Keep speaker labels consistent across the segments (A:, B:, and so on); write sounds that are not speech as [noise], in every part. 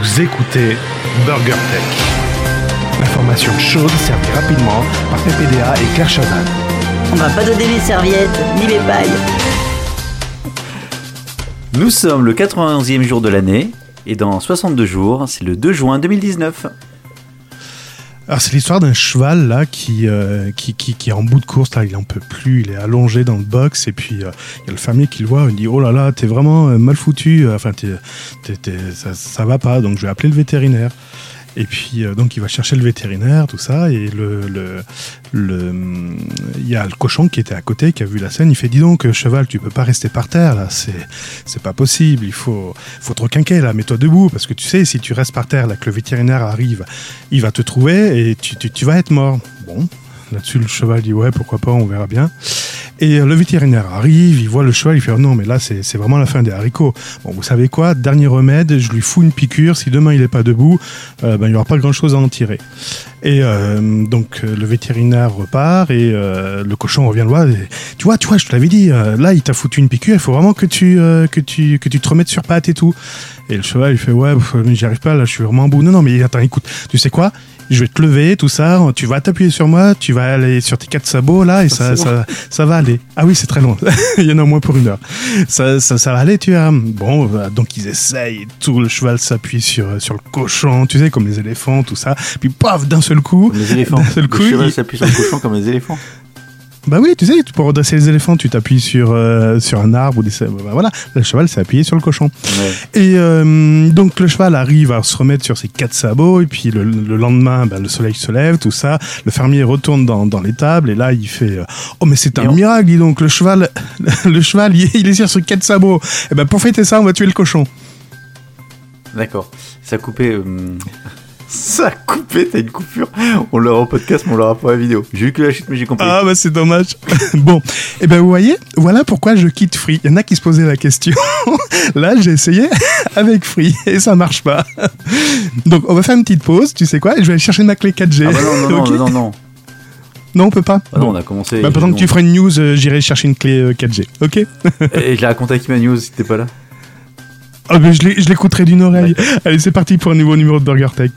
A: Vous écoutez Burger Tech. L'information chaude servie rapidement par PPDA et Claire Chazal.
B: On va pas donner les serviettes, ni les pailles.
C: Nous sommes le 91e jour de l'année, et dans 62 jours, c'est le 2 juin 2019.
A: Alors c'est l'histoire d'un cheval là qui, euh, qui, qui, qui est en bout de course, là il en peut plus, il est allongé dans le box et puis euh, il y a le fermier qui le voit, il dit oh là là t'es vraiment euh, mal foutu, enfin t'es- t'es- t'es- ça, ça va pas, donc je vais appeler le vétérinaire. Et puis euh, donc il va chercher le vétérinaire, tout ça, et le le le il y a le cochon qui était à côté, qui a vu la scène, il fait dis donc cheval tu peux pas rester par terre là, c'est c'est pas possible, il faut faut te requinquer là, mets-toi debout parce que tu sais si tu restes par terre là que le vétérinaire arrive, il va te trouver et tu, tu, tu vas être mort. Bon, là-dessus le cheval dit ouais pourquoi pas, on verra bien. Et euh, le vétérinaire arrive, il voit le cheval, il fait oh non mais là c'est vraiment la fin des haricots. Bon vous savez quoi, dernier remède, je lui fous une piqûre, si demain il est pas debout, euh, ben, il y aura pas grand-chose à en tirer. Et euh, donc le vétérinaire repart et le cochon revient le voir. et, tu vois, tu vois, je te l'avais dit, là il t'a foutu une piqûre, il faut vraiment que tu que tu que tu te remettes sur pattes et tout. Et le cheval il fait ouais, mais j'y arrive pas là, je suis vraiment en bout. Non non mais attends, écoute, tu sais quoi je vais te lever, tout ça, tu vas t'appuyer sur moi, tu vas aller sur tes quatre sabots là et ça, ça, ça va aller. Ah oui, c'est très long. [laughs] Il y en a au moins pour une heure. Ça, ça, ça va aller, tu vois. Bon, bah, donc ils essayent, tout le cheval s'appuie sur, sur le cochon, tu sais, comme les éléphants, tout ça. Puis paf, d'un seul coup.
C: Comme les éléphants.
A: D'un seul coup,
C: le cheval
A: il-
C: s'appuie sur le cochon comme les éléphants.
A: Bah oui, tu sais, pour redresser les éléphants, tu t'appuies sur, euh, sur un arbre ou des. Bah voilà, le cheval s'est appuyé sur le cochon.
C: Ouais.
A: Et euh, donc le cheval arrive à se remettre sur ses quatre sabots et puis le, le lendemain, ben, le soleil se lève, tout ça. Le fermier retourne dans, dans l'étable et là il fait euh, oh mais c'est un
C: Et
A: miracle, dis donc le cheval, [laughs] le cheval il est, sur ses quatre sabots. Et ben pour fêter ça, on va tuer le cochon.
C: D'accord. Ça a coupé. euh, [laughs] Ça a coupé, t'as une coupure. On l'aura au podcast, mais on l'aura pas à la vidéo. J'ai eu que la chute, mais j'ai compris.
A: Ah bah c'est dommage. [laughs] bon, et ben vous voyez, voilà pourquoi je quitte Free. Il y en a qui se posaient la question. [laughs] Là j'ai essayé avec Free et ça marche pas. donc on va faire une petite pause. Tu sais quoi? Je vais aller chercher ma clé 4G.
C: Ah bah non, non, non,
A: Ok
C: non, non.
A: Non, on peut pas.
C: Ah non,
A: Bon.
C: on a commencé.
A: Bah, pendant que tu feras une news, euh, j'irai chercher une clé euh, 4G. Ok
C: Et je l'ai raconté à qui ma news si t'es pas là
A: Ah, mais je l'ai- je l'écouterai d'une oreille. Allez, c'est parti pour un nouveau numéro de Burger Tech.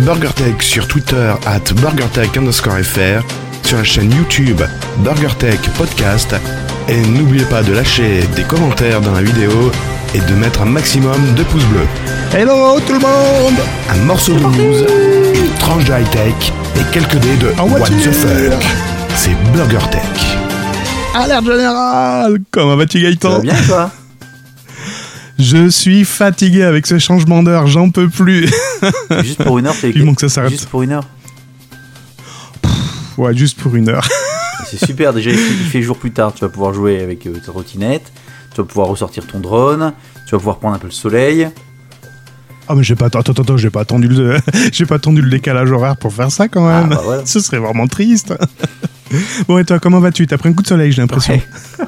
D: BurgerTech sur Twitter at BurgerTech underscore FR, sur la chaîne YouTube BurgerTech Podcast, et n'oubliez pas de lâcher des commentaires dans la vidéo et de mettre un maximum de pouces bleus.
A: Hello tout le monde!
D: Un morceau de news, une tranche de high-tech et quelques dés de
A: En
D: What the fuck. C'est BurgerTech.
A: Alerte générale! Comment vas-tu
C: Ça
A: Gaëtan
C: va bien toi?
A: Je suis fatigué avec ce changement d'heure, j'en peux plus. [laughs]
C: Juste pour une heure, t'es.
A: Vivement que ça s'arrête.
C: Juste pour une heure.
A: Ouais, juste pour une heure. [laughs]
C: C'est super, déjà il fait, il fait jour plus tard, tu vas pouvoir jouer avec euh, ta trottinette, tu vas pouvoir ressortir ton drone, tu vas pouvoir prendre un peu le soleil.
A: Ah mais j'ai pas attends attends attends, j'ai pas attendu le [laughs] j'ai pas attendu le décalage horaire pour faire ça quand même.
C: Ah, bah voilà.
A: Ce serait vraiment triste. bon et toi comment vas-tu? T'as pris un coup de soleil, j'ai l'impression.
C: Ouais.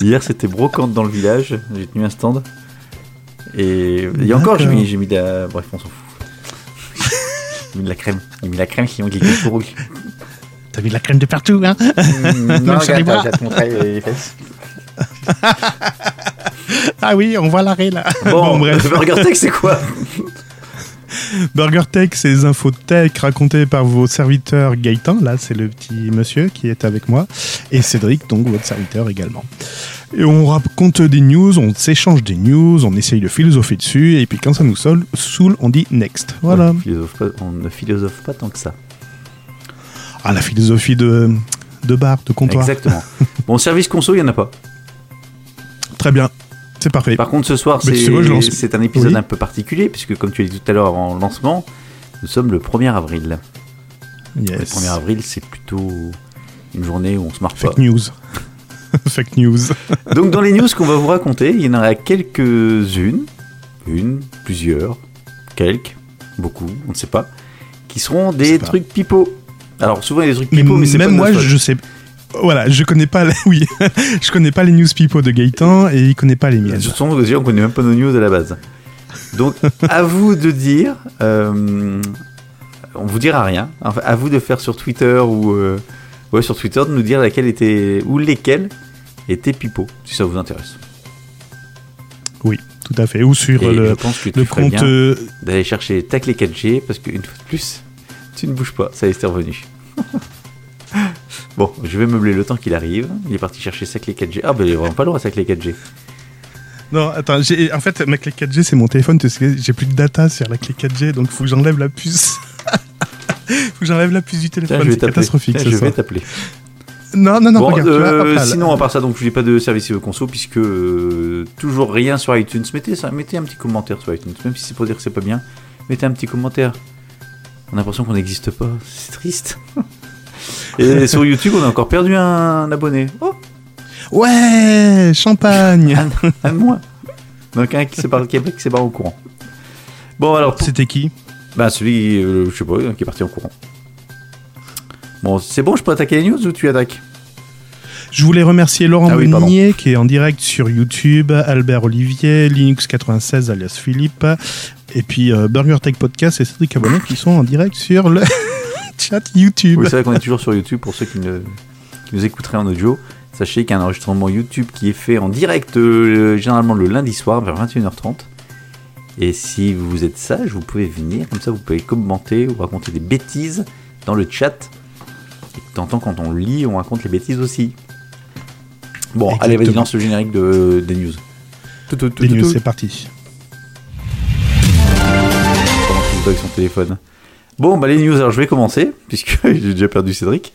C: Hier c'était brocante dans le village, j'ai tenu un stand. Et encore, j'ai mis, j'ai mis de la. Bref, on s'en fout. [laughs] J'ai mis de la crème. J'ai mis de la crème, sinon est tout rouge.
A: T'as mis de la crème de partout hein [laughs]
C: non, regarde, je vais te montrer les fesses. [laughs]
A: Ah oui, on voit l'arrêt là.
C: Bon,
A: bref.
C: Burger Tech c'est quoi [laughs]
A: Burger Tech, c'est les infos tech racontées par vos serviteurs Gaëtan, là c'est le petit monsieur qui est avec moi, et Cédric, donc votre serviteur également. Et on raconte des news, on s'échange des news, on essaye de philosopher dessus, et puis quand ça nous saoule, saoule, on dit next. Voilà.
C: Ouais, philosophe pas- on ne philosophe pas tant que ça.
A: Ah, la philosophie de, de bar, de comptoir.
C: Exactement. [laughs] Bon, service conso, il n'y en a pas.
A: Très bien, c'est parfait.
C: Par contre, ce soir,
A: Mais
C: c'est
A: lance-
C: un épisode
A: Oui.
C: un peu particulier, puisque comme tu l'as dit tout à l'heure avant le lancement, nous sommes le 1er avril. Le
A: Yes.
C: 1er avril, c'est plutôt une journée où on se marre pas. [laughs]
A: Fake news. Fake news. [laughs]
C: Donc dans les news qu'on va vous raconter, il y en aura quelques-unes, une, plusieurs, quelques, beaucoup, on ne sait pas, qui seront des trucs pipeaux. Alors souvent il y a des trucs pipeaux, mais, c'est
A: même
C: pas
A: moi,
C: notre
A: je sais. Voilà, je connais pas. les- [laughs] Oui, je connais pas les news people de Gaëtan et il connaît pas les miennes.
C: Ce sont déjà on connaît même pas nos news à la base. Donc [laughs] à vous de dire, euh, on vous dira rien. Enfin, à vous de faire sur Twitter ou euh, ouais sur Twitter de nous dire laquelle était ou lesquelles étaient pipeaux, si ça vous intéresse.
A: tout à fait. Ou sur
C: Et je
A: le,
C: pense que tu
A: le
C: ferais
A: compte. euh,
C: d'aller chercher ta clé 4G parce qu'une fois de plus, tu ne bouges pas. Ça y est, c'est revenu. [laughs] bon, je vais meubler le temps qu'il arrive. Il est parti chercher sa clé 4G. Ah, ben il est vraiment pas loin sa clé 4G.
A: Non, attends, j'ai- en fait, ma clé 4G, c'est mon téléphone, tu sais, j'ai plus de data sur la clé 4G, donc faut que j'enlève la puce. [laughs] faut que j'enlève la puce du
C: Tiens,
A: téléphone,
C: je vais
A: c'est
C: t'appeler.
A: catastrophique
C: Tiens,
A: ce
C: je
A: soir.
C: vais t'appeler.
A: Non, non, non,
C: Bon,
A: regarde, tu vois,
C: euh,
A: hop
C: sinon, à part ça, donc je n'ai pas de service conso puisque euh, toujours rien sur iTunes. Mettez, ça, mettez un petit commentaire sur iTunes, même si c'est pour dire que c'est pas bien. Mettez un petit commentaire. On a l'impression qu'on n'existe pas. C'est triste. [laughs] Et sur YouTube, on a encore perdu un abonné. Oh,
A: Ouais, champagne [laughs]
C: un, un de moins. Donc un qui s'est barré, qui est- qui s'est barré au courant. Bon, alors, pour-
A: C'était qui?
C: Bah, celui, euh, je sais pas, qui est parti en courant. Bon, c'est bon, je peux attaquer les news ou tu attaques?
A: Je voulais remercier Laurent
C: Ah oui,
A: qui est en direct sur YouTube, Albert Olivier, Linux96 alias Philippe, et puis euh, Burger Tech Podcast et Cédric Abonnet qui sont en direct sur le chat YouTube.
C: Oui, c'est vrai qu'on est toujours sur YouTube pour ceux qui, ne- qui nous écouteraient en audio. Sachez qu'il y a un enregistrement YouTube qui est fait en direct euh, généralement le lundi soir vers 21h30. Et si vous êtes sage, vous pouvez venir, comme ça vous pouvez commenter ou raconter des bêtises dans le chat. Et de temps en temps, quand on lit, on raconte les bêtises aussi. Bon, allez, vas-y, lance le générique de, des news. Tout, tout, tout,
A: Les
C: tout,
A: news,
C: tout.
A: c'est parti.
C: pendant qu'il bug son téléphone. Bon, bah les news, alors je vais commencer, [laughs] puisque j'ai déjà perdu Cédric.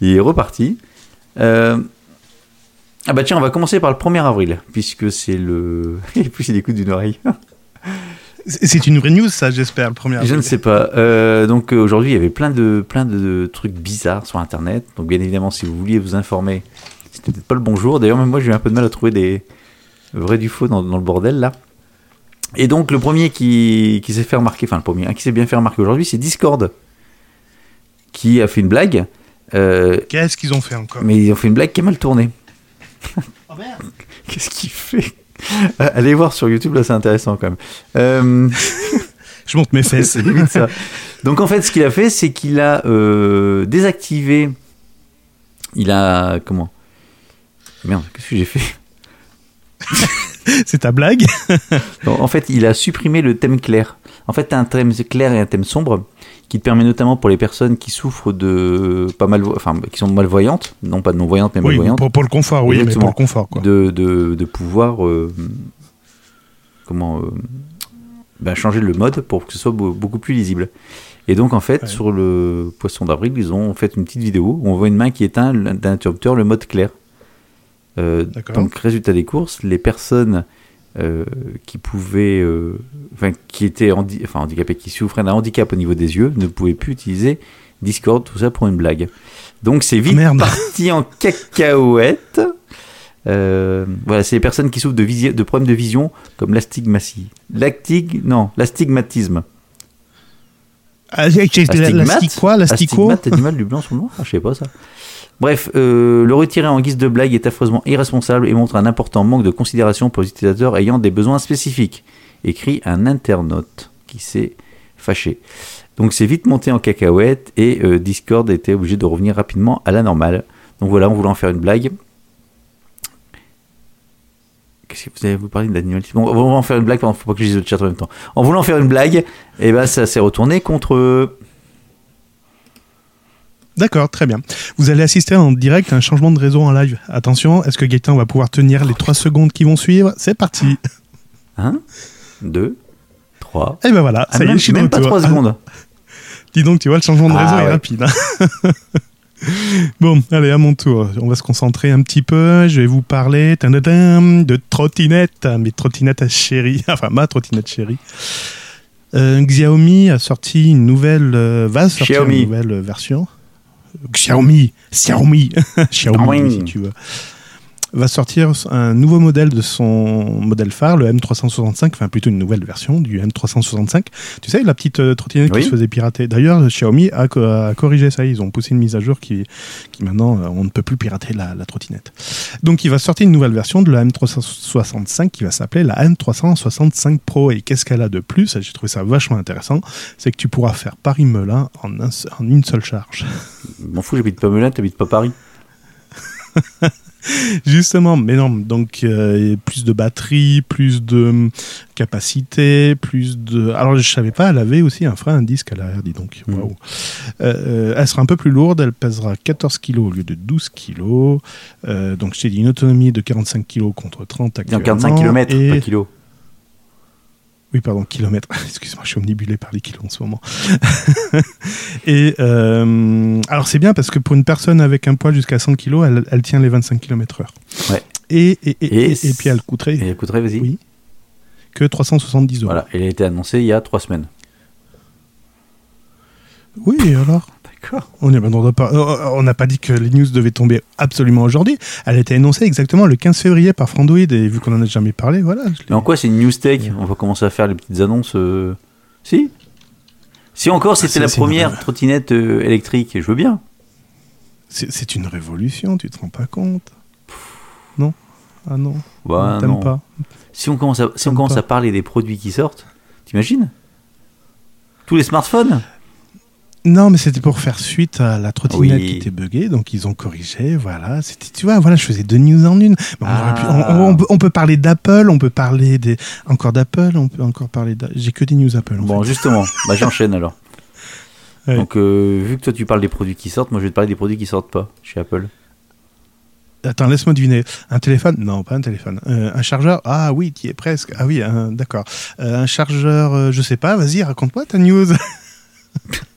C: Il est reparti. Euh, Ah bah tiens, on va commencer par le 1er avril, puisque c'est le... [laughs] Et plus il écoute d'une oreille.
A: C'est une vraie news, ça, j'espère, le premier
C: Je ne sais pas. Euh, donc aujourd'hui, il y avait plein de, plein de trucs bizarres sur Internet. Donc bien évidemment, si vous vouliez vous informer, c'était peut-être pas le bon jour. D'ailleurs, même moi, j'ai eu un peu de mal à trouver des vrais du faux dans, dans le bordel là. Et donc le premier qui, qui s'est fait remarquer, enfin le premier, hein, qui s'est bien fait remarquer aujourd'hui, c'est Discord, qui a fait une blague. Euh,
A: Qu'est-ce qu'ils ont fait encore?
C: mais ils ont fait une blague qui a mal tourné.
A: Oh merde [laughs]
C: Qu'est-ce qu'il fait? Allez voir sur YouTube, là c'est intéressant quand même. Euh, [laughs]
A: Je monte mes fesses. [laughs]
C: ça. Donc en fait, ce qu'il a fait, c'est qu'il a euh, désactivé. Il a. Comment? Merde, qu'est-ce que j'ai fait? [laughs]
A: C'est ta blague [laughs]
C: En fait, il a supprimé le thème clair. En fait, tu as un thème clair et un thème sombre qui te permet notamment pour les personnes qui souffrent de pas mal, enfin qui sont malvoyantes, non pas non voyantes mais
A: Oui,
C: malvoyantes,
A: pour, pour le confort, oui, mais pour le confort, quoi.
C: de, de, de pouvoir euh, comment euh, ben, changer le mode pour que ce soit beau- beaucoup plus lisible. Et donc en fait
A: Ouais.
C: sur le poisson d'avril ils ont fait une petite vidéo où on voit une main qui éteint l- d'un interrupteur le mode clair. Euh, donc résultat des courses, les personnes euh, qui pouvaient, euh, enfin qui étaient handi- enfin, qui souffraient d'un handicap au niveau des yeux, ne pouvaient plus utiliser Discord, tout ça pour une blague. Donc c'est vite
A: Merde.
C: parti en cacahuète. Euh, voilà, c'est les personnes qui souffrent de, problèmes de vision comme l'astigmatie. L'actig, non, l'astigmatisme.
A: Ah,
C: Astigmate?
A: L'astic quoi L'astico?
C: Astigmate, t'as du mal du blanc sur le noir? Ah, Je sais pas ça. Bref, euh, le retirer en guise de blague est affreusement irresponsable et montre un important manque de considération pour les utilisateurs ayant des besoins spécifiques. Écrit un internaute qui s'est fâché. Donc c'est vite monté en cacahuète et euh, Discord était obligé de revenir rapidement à la normale. Donc voilà, en faire une blague. Qu'est-ce que vous avez vous parlé d'animalisme Bon, on va en faire une blague, pardon, faut pas que je dise le chat en même temps. En voulant faire une blague, et ben ça s'est retourné contre eux.
A: D'accord, très bien. Vous allez assister en direct à un changement de réseau en live. Attention, est-ce que Gaëtan va pouvoir tenir les 3 secondes qui vont suivre? C'est parti
C: 1, 2, 3.
A: Et ben voilà, ça y est, je suis
C: même pas
A: retour.
C: 3 secondes. [laughs]
A: Dis donc, tu vois, le changement de
C: Ah,
A: réseau
C: ouais.
A: est rapide. hein. [laughs] bon, allez, à mon tour. On va se concentrer un petit peu. Je vais vous parler de trottinette. Mes trottinettes à chérie. [laughs] Enfin, ma trottinette chérie. Euh, Xiaomi a sorti une nouvelle... euh, va sortir
C: Xiaomi.
A: une nouvelle version. Xiaomi Xiaomi [laughs] Xiaomi,
C: Xiaomi.
A: si tu veux. Va sortir un nouveau modèle de son modèle phare, le M365, enfin plutôt une nouvelle version du M365. Tu sais, la petite euh, trottinette
C: Oui.
A: qui se faisait pirater. D'ailleurs, Xiaomi a, co- a corrigé ça. Ils ont poussé une mise à jour qui, qui maintenant, euh, on ne peut plus pirater la, la trottinette. Donc, il va sortir une nouvelle version de la M365 qui va s'appeler la M365 Pro. Et qu'est-ce qu'elle a de plus? J'ai trouvé ça vachement intéressant. C'est que tu pourras faire Paris-Melun en, un se- en une seule charge.
C: M'en fous, j'habite pas Melun, t'habites pas Paris. [laughs] [laughs]
A: Justement, mais non, donc euh, plus de batterie, plus de hum, capacité, plus de. Alors je savais pas, elle avait aussi un frein, un disque à l'arrière, dis donc.
C: Mm.
A: Euh, euh, elle sera un peu plus lourde, elle pèsera 14 kg au lieu de 12 kg. Euh, donc je t'ai dit une autonomie de 45 kg contre 30
C: Non,
A: actuellement.
C: 45 km,
A: et...
C: pas kilos.
A: Oui, pardon, kilomètres. [laughs] Excuse-moi, je suis omnibulé par les kilos en ce moment. [laughs] et euh, alors c'est bien parce que pour une personne avec un poids jusqu'à 100 kg, elle, elle tient les 25 km/h.
C: Ouais.
A: Et, et, et,
C: Et
A: puis elle coûterait
C: Et écouterait, vas-y.
A: Oui. que 370 euros.
C: Voilà, elle a été annoncée il y a trois semaines.
A: Oui, alors
C: D'accord.
A: On est- on n'a pas, euh, on n'a pas dit que les news devaient tomber absolument aujourd'hui. Elle a été annoncée exactement le 15 février par Frandoid et vu qu'on en a jamais parlé, voilà.
C: Mais en quoi c'est une news tech On va commencer à faire les petites annonces. euh, Si? Si encore c'était
A: c'est-
C: la première trottinette euh, électrique, je veux bien.
A: C'est une révolution, tu te rends pas compte? Non? Ah non?
C: Bah,
A: T'aimes pas
C: Si on commence, à, si on
A: J'aime
C: commence
A: pas.
C: à parler des produits qui sortent, t'imagines? Tous les smartphones?
A: Non, mais c'était pour faire suite à la trottinette
C: Oui.
A: qui était buggée, donc ils ont corrigé, voilà. C'était, tu vois, voilà, je faisais deux news en une. On, pu-
C: Ah.
A: on- on peut, on peut parler d'Apple, on peut parler des, encore d'Apple, on peut encore parler J'ai que des news Apple, en
C: Bon,
A: fait.
C: justement, bah, j'enchaîne alors. [laughs]
A: Ouais.
C: Donc, euh, vu que toi tu parles des produits qui sortent, moi je vais te parler des produits qui sortent pas chez Apple.
A: Attends, laisse-moi deviner. Un téléphone? Non, pas un téléphone. Euh, un chargeur? Ah oui, qui est presque. Ah oui, un- d'accord. Euh, un chargeur, je sais pas, vas-y, raconte-moi ta news. [laughs]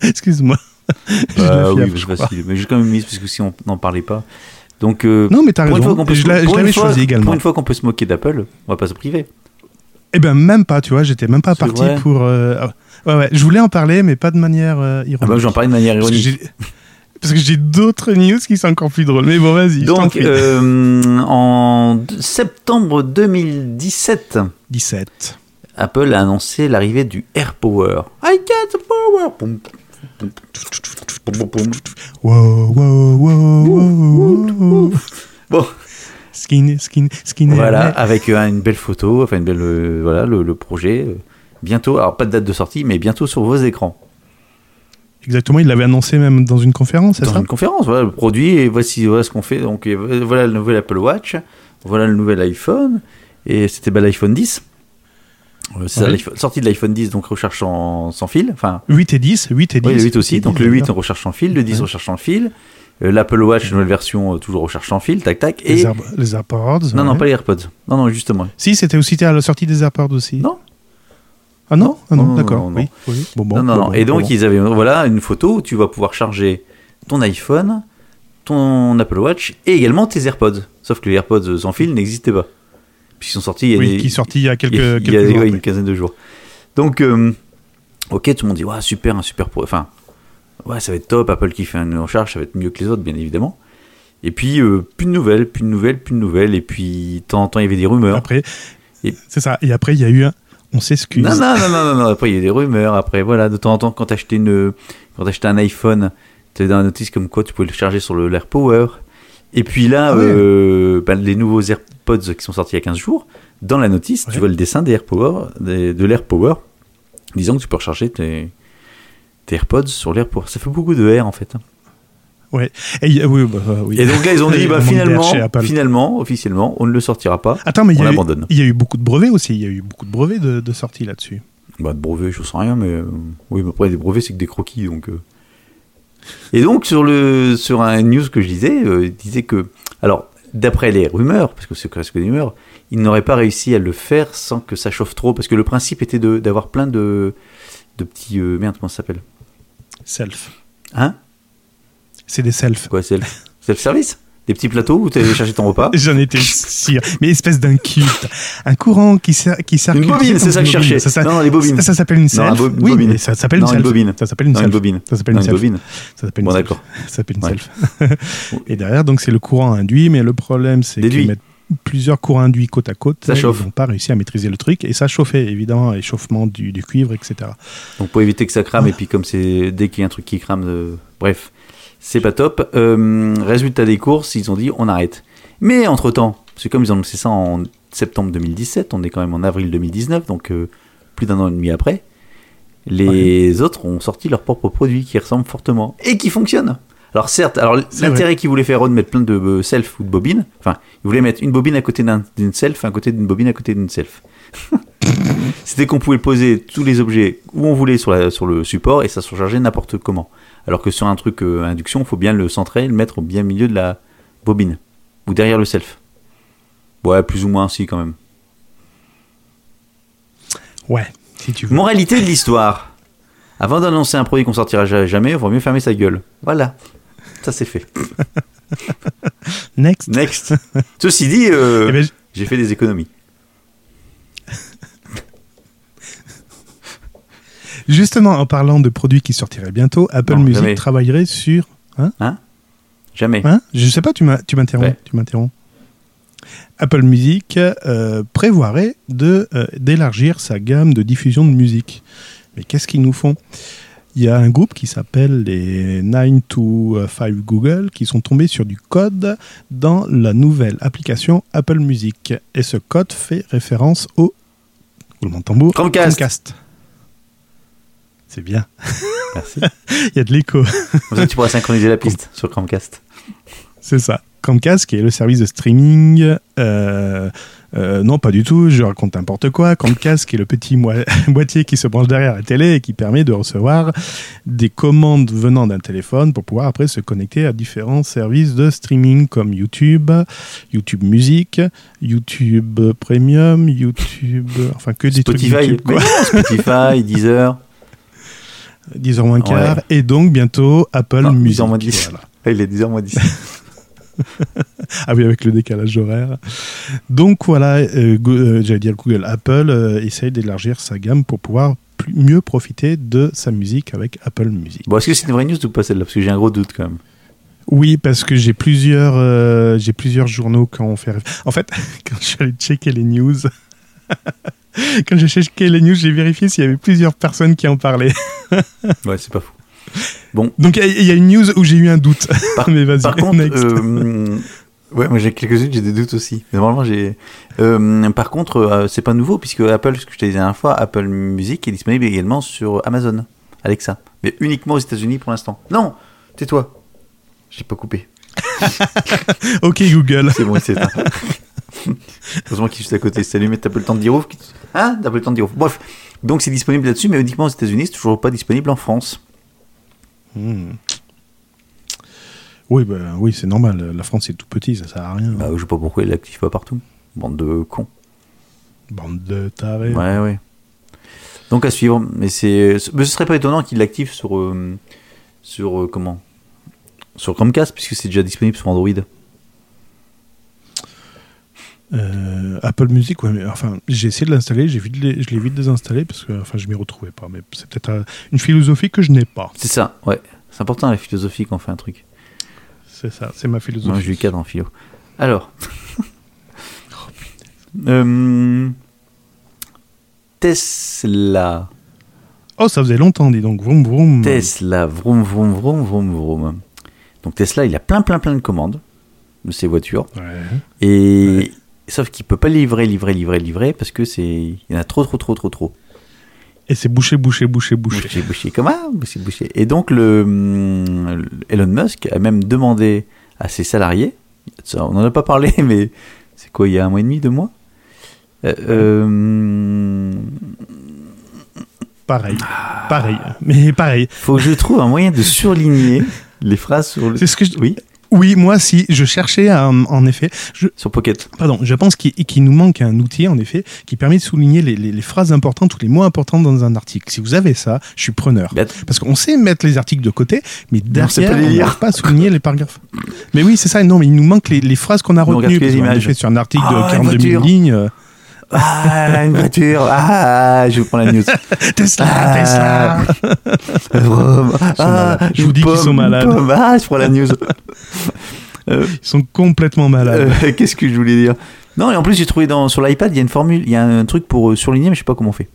A: [laughs] Excuse-moi. [laughs]
C: Bah oui,
A: je
C: facile. Mais j'ai quand même mis parce que si on n'en parlait pas. Donc, euh,
A: Non, mais t'as
C: pour une fois
A: raison.
C: qu'on peut
A: Je l'avais choisi également.
C: Pour une fois qu'on peut se moquer d'Apple, on va pas se priver.
A: Eh ben même pas, tu vois, j'étais même pas parti
C: vrai
A: pour. euh, ah, Ouais, ouais, je voulais en parler, mais pas de manière euh, ironique.
C: Ah bah, j'en parlais de manière ironique.
A: j'ai- [laughs] Parce que j'ai d'autres news qui sont encore plus drôles. Mais bon, vas-y.
C: Donc,
A: prie.
C: euh, en septembre 2017,
A: 17.
C: Apple a annoncé l'arrivée du AirPower. I got the power. Poum,
A: Wow, wow, wow.
C: Bon,
A: Skin, skin, skin.
C: voilà, avec euh, une belle photo, enfin une belle, euh, voilà, le, le projet. euh, bientôt, alors pas de date de sortie, mais bientôt sur vos écrans.
A: Exactement, il l'avait annoncé même dans une conférence, c'est
C: Dans
A: ça
C: une conférence, voilà le produit, et voici voilà ce qu'on fait. Donc voilà le nouvel Apple Watch, voilà le nouvel iPhone, et c'était bah, l'iPhone 10. Euh, c'est l'iPhone- sortie de l'iPhone 10, donc recharge sans, sans fil. Enfin,
A: 8 et 10, 8 et 10.
C: oui, le 8 aussi. Donc le 8
A: d'ailleurs.
C: recharge sans fil, le 10
A: Ouais.
C: recharge sans fil. Euh, L'Apple Watch, nouvelle version, euh, toujours recharge sans fil, tac tac. Et...
A: Les, Air- les AirPods.
C: Non, non, pas les AirPods. Non, non, justement.
A: Si, c'était aussi à la sortie des AirPods aussi.
C: Non.
A: Ah non, Ah
C: Non,
A: d'accord.
C: non, non.
A: Oui, oui. Bon, bon,
C: non, non,
A: bon,
C: non.
A: bon,
C: Et donc, ils avaient voilà, une photo où tu vas pouvoir charger ton iPhone, ton Apple Watch et également tes AirPods. Sauf que les AirPods sans fil n'existaient pas. Puis ils sont sortis il y a,
A: Oui,
C: des-
A: qui est sorti il y a quelques, [laughs]
C: il y a-
A: quelques
C: il y a
A: jours.
C: ouais,
A: après.
C: une quinzaine de jours. Donc, euh, ok, tout le monde dit ouais, super, un super. Enfin, ouais, ça va être top. Apple qui fait une recharge, ça va être mieux que les autres, bien évidemment. Et puis, euh, plus de nouvelles, plus de nouvelles, plus de nouvelles. Et puis, de temps en temps, il y avait des rumeurs.
A: Après,
C: Et-
A: c'est ça. Et après, il y a eu un. On s'excuse.
C: Non, non, non, non, non, non. Après, il y a des rumeurs. Après, voilà, de temps en temps, quand t'achetais une, quand t'achetais un iPhone, t'avais dans la notice comme quoi tu pouvais le charger sur le l'AirPower. Et puis là,
A: Ah
C: euh, bah, les nouveaux AirPods qui sont sortis il y a 15 jours, dans la notice,
A: Ouais.
C: tu vois le dessin des AirPower, des- de l'AirPower, disant que tu peux recharger tes, tes AirPods sur l'AirPower. Ça fait beaucoup de air en fait. hein.
A: Et, il y a- oui, bah, euh, oui.
C: Et donc là, ils ont dit, [laughs]
A: Il
C: bah, finalement, finalement, officiellement, on ne le sortira pas.
A: Attends, mais il
C: on l'abandonne.
A: il y a eu beaucoup de brevets aussi. Il y a eu beaucoup de brevets de, de sorties là-dessus.
C: Bah, de brevets, je sais rien, mais euh, oui, mais après, des brevets, c'est que des croquis, donc. euh. Et donc, sur, le, sur un news que je disais, euh, il disait que. Alors, d'après les rumeurs, parce que c'est presque des rumeurs, il n'aurait pas réussi à le faire sans que ça chauffe trop, parce que le principe était de- d'avoir plein de, de petits. euh, merde, comment ça s'appelle?
A: Self.
C: Hein?
A: C'est des self.
C: Quoi, [laughs] c'est self-service? Des petits plateaux où tu allais chercher ton repas [laughs]
A: J'en étais sûr. Mais espèce d'un culte. Un courant qui, qui circule.
C: Une bobine, c'est ça que je cherchais.
A: Ça,
C: Non, non, les bobines.
A: Ça, ça s'appelle une
C: Non,
A: self.
C: une
A: oui,
C: bobine.
A: mais ça s'appelle
C: Non,
A: une self.
C: bobine.
A: Ça s'appelle une
C: Non,
A: self.
C: une bobine.
A: Ça s'appelle
C: Non,
A: une self. Ça s'appelle une
C: Bon,
A: self.
C: d'accord.
A: Ça s'appelle une self. Et derrière, donc, c'est le courant induit, mais le problème, c'est qu'ils mettent plusieurs courants induits côte à côte.
C: Ça chauffe.
A: Ils n'ont pas réussi à maîtriser le truc. Et ça chauffait, évidemment, échauffement du, du cuivre, etc.
C: Donc pour éviter que ça crame, et puis comme c'est dès qu'il y a un truc qui crame, euh, bref, c'est pas top. Euh, résultat des courses, ils ont dit on arrête. Mais entre temps, c'est comme ils ont annoncé ça en septembre 2017, on est quand même en avril 2019, donc euh, plus d'un an et demi après, les autres ont sorti leurs propres produits qui ressemblent fortement et qui fonctionnent. Alors certes, alors l'intérêt qu'il voulait faire Ron de mettre plein de euh, self ou de bobines, enfin, il voulait mettre une bobine à côté d'un- d'une self, un côté d'une bobine à côté d'une self. [laughs] C'était qu'on pouvait poser tous les objets où on voulait sur, la- sur le support et ça se rechargeait n'importe comment. Alors que sur un truc euh, induction, il faut bien le centrer et le mettre bien au milieu de la bobine ou derrière le self. Ouais, plus ou moins, si quand même.
A: Ouais, si tu veux.
C: Moralité de l'histoire. Avant d'annoncer un produit qu'on sortira ja- jamais, il vaut mieux fermer sa gueule. Voilà. Ça c'est fait. [laughs]
A: Next.
C: Next. Ceci dit, euh,
A: Eh ben,
C: j'ai fait des économies.
A: Justement, en parlant de produits qui sortiraient bientôt, Apple
C: Non,
A: Music
C: jamais.
A: travaillerait sur. Hein
C: Jamais.
A: Hein Je sais pas, tu m'interromps.
C: Ouais.
A: Tu m'interromps. Apple Music euh, prévoirait euh, d'élargir sa gamme de diffusion de musique. Mais qu'est-ce qu'ils nous font? Il y a un groupe qui s'appelle les 9 to 5 Google qui sont tombés sur du code dans la nouvelle application Apple Music. Et ce code fait référence au roulement de tambour,
C: Chromecast.
A: C'est bien. [laughs]
C: Merci. [laughs]
A: Il y a de l'écho.
C: Tu pourras synchroniser la piste sur Chromecast.
A: C'est ça. Chromecast, qui est le service de streaming. euh, euh, non, pas du tout, je raconte n'importe quoi. Chromecast, qui est le petit [laughs] boîtier qui se branche derrière la télé et qui permet de recevoir des commandes venant d'un téléphone pour pouvoir après se connecter à différents services de streaming comme YouTube, YouTube Music, YouTube Premium, YouTube. Enfin, que des
C: Spotify,
A: trucs YouTube, quoi.
C: Spotify, Deezer.
A: 10h moins quart.
C: Ouais.
A: Et donc, bientôt, Apple
C: Non,
A: Music.
C: 10h moins 10.
A: Voilà. [laughs]
C: Ah, il est 10h moins 10. [laughs]
A: Ah oui, avec le décalage horaire. Donc voilà, euh, euh, j'allais dire Google, Apple euh, essaye d'élargir sa gamme pour pouvoir plus- mieux profiter de sa musique avec Apple Music.
C: Bon, est-ce que c'est une vraie news ou pas celle-là? Parce que j'ai un gros doute quand même.
A: Oui, parce que j'ai plusieurs, euh, j'ai plusieurs journaux quand on fait. En fait, [laughs] quand je suis allé checker les news, quand j'ai checké les news, j'ai vérifié s'il y avait plusieurs personnes qui en parlaient. [laughs]
C: Ouais, c'est pas fou.
A: Donc il y a- une news où j'ai eu un doute.
C: Par- [laughs]
A: Mais vas-y,
C: Par contre,
A: next.
C: euh, ouais, moi j'ai quelques-unes, j'ai des doutes aussi. Mais normalement, j'ai. Euh, par contre, euh, c'est pas nouveau puisque Apple, ce que je te disais la dernière fois, Apple Music est disponible également sur Amazon, Alexa, mais uniquement aux États-Unis pour l'instant. Non, tais-toi. J'ai pas coupé. [laughs]
A: ok Google.
C: C'est bon, éteint. [laughs] Heureusement qu'il est juste à côté. Salut, mais t'as pas le temps de dire ouf Hein T'as pas le temps de dire ouf. Bref, donc c'est disponible là-dessus, mais uniquement aux États-Unis. C'est toujours pas disponible en France.
A: Hmm. Oui, bah, oui, c'est normal. La France est tout petit, ça sert à rien.
C: Bah, je sais pas pourquoi il est actif pas partout. Bande de cons.
A: Bande de tarés.
C: Ouais, ouais. Donc à suivre. Mais c'est, mais ce serait pas étonnant qu'il l'active sur, euh, sur euh, comment? Sur Chromecast, puisque c'est déjà disponible sur Android.
A: Euh, Apple Music, ouais, mais enfin, j'ai essayé de l'installer, j'ai vite, les- je l'ai vite désinstallé parce que enfin, je m'y retrouvais pas. Mais c'est peut-être une philosophie que je n'ai pas.
C: C'est ça, ouais. C'est important la philosophie quand on fait un truc.
A: C'est ça, c'est ma philosophie.
C: Moi, j'ai eu 4 en philo. Alors. [laughs] Euh, Tesla.
A: Oh, ça faisait longtemps, dis donc. Vroom, vroom.
C: Tesla, vroom, vroom, vroom, vroom, vroom. Donc Tesla, il a plein, plein, plein de commandes de ses voitures.
A: Ouais.
C: Et
A: Ouais.
C: Sauf qu'il peut pas livrer, livrer, livrer, livrer parce que c'est il y en a trop, trop, trop, trop, trop.
A: Et c'est bouché, bouché, bouché, bouché.
C: Bouché, bouché, comment Bouché, bouché. Et donc le hum, Elon Musk a même demandé à ses salariés, ça, on n'en a pas parlé, [laughs] mais c'est quoi, il y a un mois et demi, deux mois? Euh, euh,
A: Pareil. Pareil. Mais pareil.
C: Faut que je trouve un moyen de surligner les phrases sur le.
A: C'est ce que je...
C: Oui,
A: Oui, moi, si je cherchais, un- en effet, je,
C: sur Pocket.
A: pardon, je pense qu'il nous manque un outil, en effet, qui permet de souligner les, les- les phrases importantes ou les mots importants dans un article. Si vous avez ça, je suis preneur. Parce qu'on sait mettre les articles de côté, mais
C: on
A: derrière,
C: les
A: on
C: lire.
A: n'arrive pas à souligner les paragraphes. Mais oui, c'est ça. Non, mais il nous manque les, les phrases qu'on a
C: on
A: retenues.
C: les images.
A: effet, sur un article
C: Ah,
A: de
C: une
A: 42 000
C: voiture.
A: lignes. euh,
C: Ah, une voiture. Ah, je prends la news. [laughs]
A: Tesla,
C: Ah.
A: Tesla.
C: Ah,
A: malades. Je vous dis qu'ils sont malades.
C: pomme. Ah, je prends la news. Euh, [laughs]
A: Ils sont complètement malades.
C: Euh, Qu'est-ce que je voulais dire? Non, et en plus, j'ai trouvé dans, sur l'iPad, il y a une formule, il y a un truc pour euh, surligner, mais je sais pas comment on fait.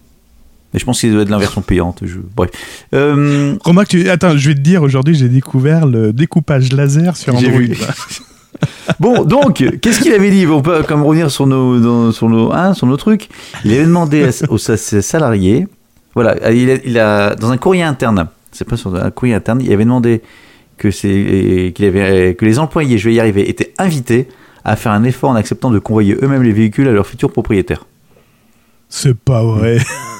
C: Mais je pense qu'il doit être l'inversion payante. Je... Bref. Euh,
A: Remarque, tu... attends, je vais te dire, aujourd'hui, j'ai découvert le découpage laser sur Android. [laughs]
C: bon, donc, qu'est-ce qu'il avait dit? On peut comme revenir sur nos, dans- sur nos, hein, sur nos trucs. Il avait demandé à, aux ses salariés, voilà, il a, il a- dans un courrier interne, c'est pas sur un courrier interne, il avait demandé que, c'est, qu'il avait, que les employés, je vais y arriver, étaient invités à faire un effort en acceptant de convoyer eux-mêmes les véhicules à leurs futurs propriétaires.
A: C'est pas vrai.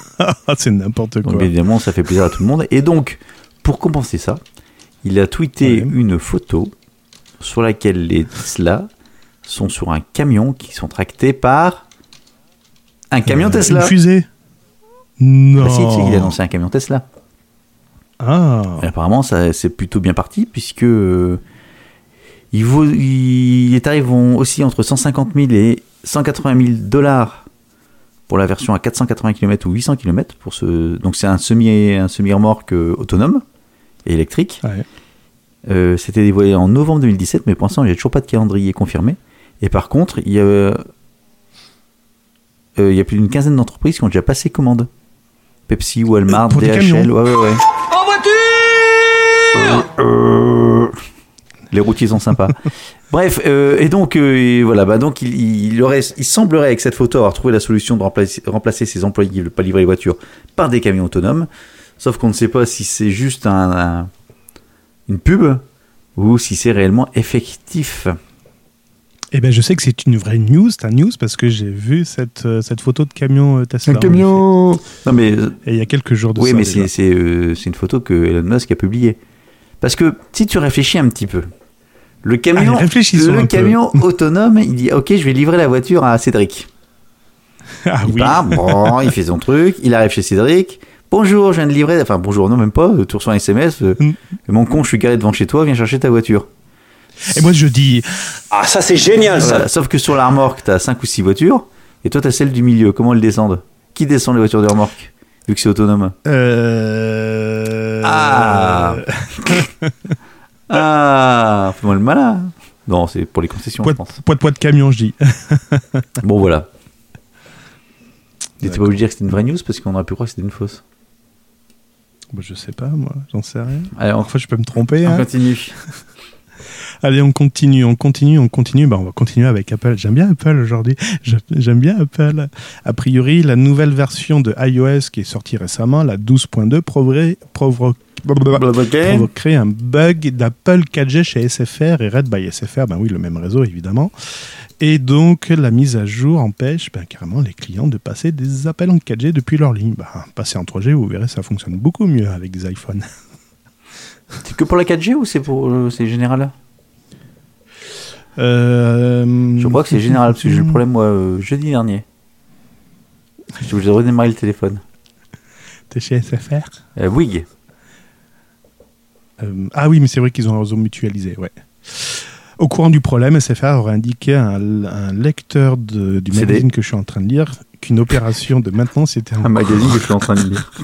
A: [laughs] c'est n'importe quoi.
C: Donc évidemment, ça fait plaisir à tout le monde. Et donc, pour compenser ça, il a tweeté
A: Ouais.
C: une photo sur laquelle les Tesla sont sur un camion qui sont tractés par un camion
A: Euh,
C: Tesla.
A: Une fusée Non.
C: Bah si, sais qu'il a annoncé un camion Tesla.
A: Ah.
C: Et apparemment, ça c'est plutôt bien parti puisque euh, il vaut, il, les tarifs vont aussi entre 150 000 et 180 000 dollars pour la version à 480 km ou 800 km. Pour ce, donc c'est un semi un semi remorque euh, autonome et électrique.
A: Ouais.
C: Euh, C'était dévoilé en novembre 2017, mais pour l'instant, il n'y a toujours pas de calendrier confirmé. Et par contre, il y a, euh, il y a plus d'une quinzaine d'entreprises qui ont déjà passé commande. Pepsi, Walmart,
A: Euh, pour
C: DHL, ouais, ouais, ouais. Euh, Les routiers sont sympas. [laughs] Bref, euh, et donc euh, et voilà, bah donc il, il aurait, il semblerait avec cette photo avoir trouvé la solution de remplacer, remplacer ses employés qui ne veulent pas livrer les voitures par des camions autonomes. Sauf qu'on ne sait pas si c'est juste un, un- une pub ou si c'est réellement effectif.
A: Eh ben, je sais que c'est une vraie news, c'est un news parce que j'ai vu cette, euh, cette photo de camion euh, Tesla. en
C: Non mais.
A: Et il y a quelques jours de
C: oui,
A: ça.
C: mais
A: déjà.
C: c'est c'est, euh, c'est une photo que Elon Musk a publiée. Parce que si tu réfléchis un petit peu, le camion,
A: Allez, réfléchissons
C: le
A: un
C: camion [laughs] autonome, il dit ok, je vais livrer la voiture à Cédric.
A: Ah
C: Il
A: oui.
C: part, bon, il fait son truc, il arrive chez Cédric. Bonjour, je viens de livrer. Enfin, bonjour, non, même pas. euh, Tu reçois un SMS. euh,
A: Mm.
C: Mon con, je suis garé devant chez toi, viens chercher ta voiture.
A: Et moi, je dis,
E: Ah, ça c'est génial ça
C: Voilà. Sauf que sur la remorque, t'as 5 ou 6 voitures. Et toi, t'as celle du milieu. Comment elles descendent? Qui descend les voitures de remorque Vu que c'est autonome?
A: euh...
C: Ah. [laughs] Ah, fais-moi le malin. Non, c'est pour les concessions,
A: Poids
C: je
A: de,
C: pense.
A: poids de poids de camion, je dis.
C: Bon, voilà. T'es pas obligé de dire que c'était une vraie news parce qu'on aurait pu croire que c'était une fausse.
A: Bah, je sais pas, moi, j'en sais rien.
C: On,
A: Parfois, je peux me tromper.
C: on
A: hein.
C: continue. [laughs]
A: Allez, on continue, on continue, on continue. Bah, on va continuer avec Apple. J'aime bien Apple aujourd'hui. [laughs] J'a- J'aime bien Apple. A priori, la nouvelle version de iOS qui est sortie récemment, la 12.2, provoquerait provo- provoquerait un bug d'Apple 4G chez SFR et Red by SFR. Ben oui, le même réseau, évidemment. Et donc, la mise à jour empêche ben, carrément les clients de passer des appels en 4G depuis leur ligne. Ben, passer en 3G, vous verrez, ça fonctionne beaucoup mieux avec des iPhones. [laughs]
C: C'est que pour la 4G ou c'est pour euh, c'est général?
A: Euh,
C: Je crois que c'est général parce que j'ai eu le problème moi euh, jeudi dernier. J'ai obligé de redémarrer le téléphone.
A: T'es chez SFR
C: Bouygues.
A: Euh, ah oui, mais c'est vrai qu'ils ont un réseau mutualisé, ouais. Au courant du problème, SFR aurait indiqué à un, un lecteur de- du
C: CD.
A: magazine que je suis en train de lire qu'une opération de maintenance était en
C: Un magazine que je suis en train de lire. [laughs]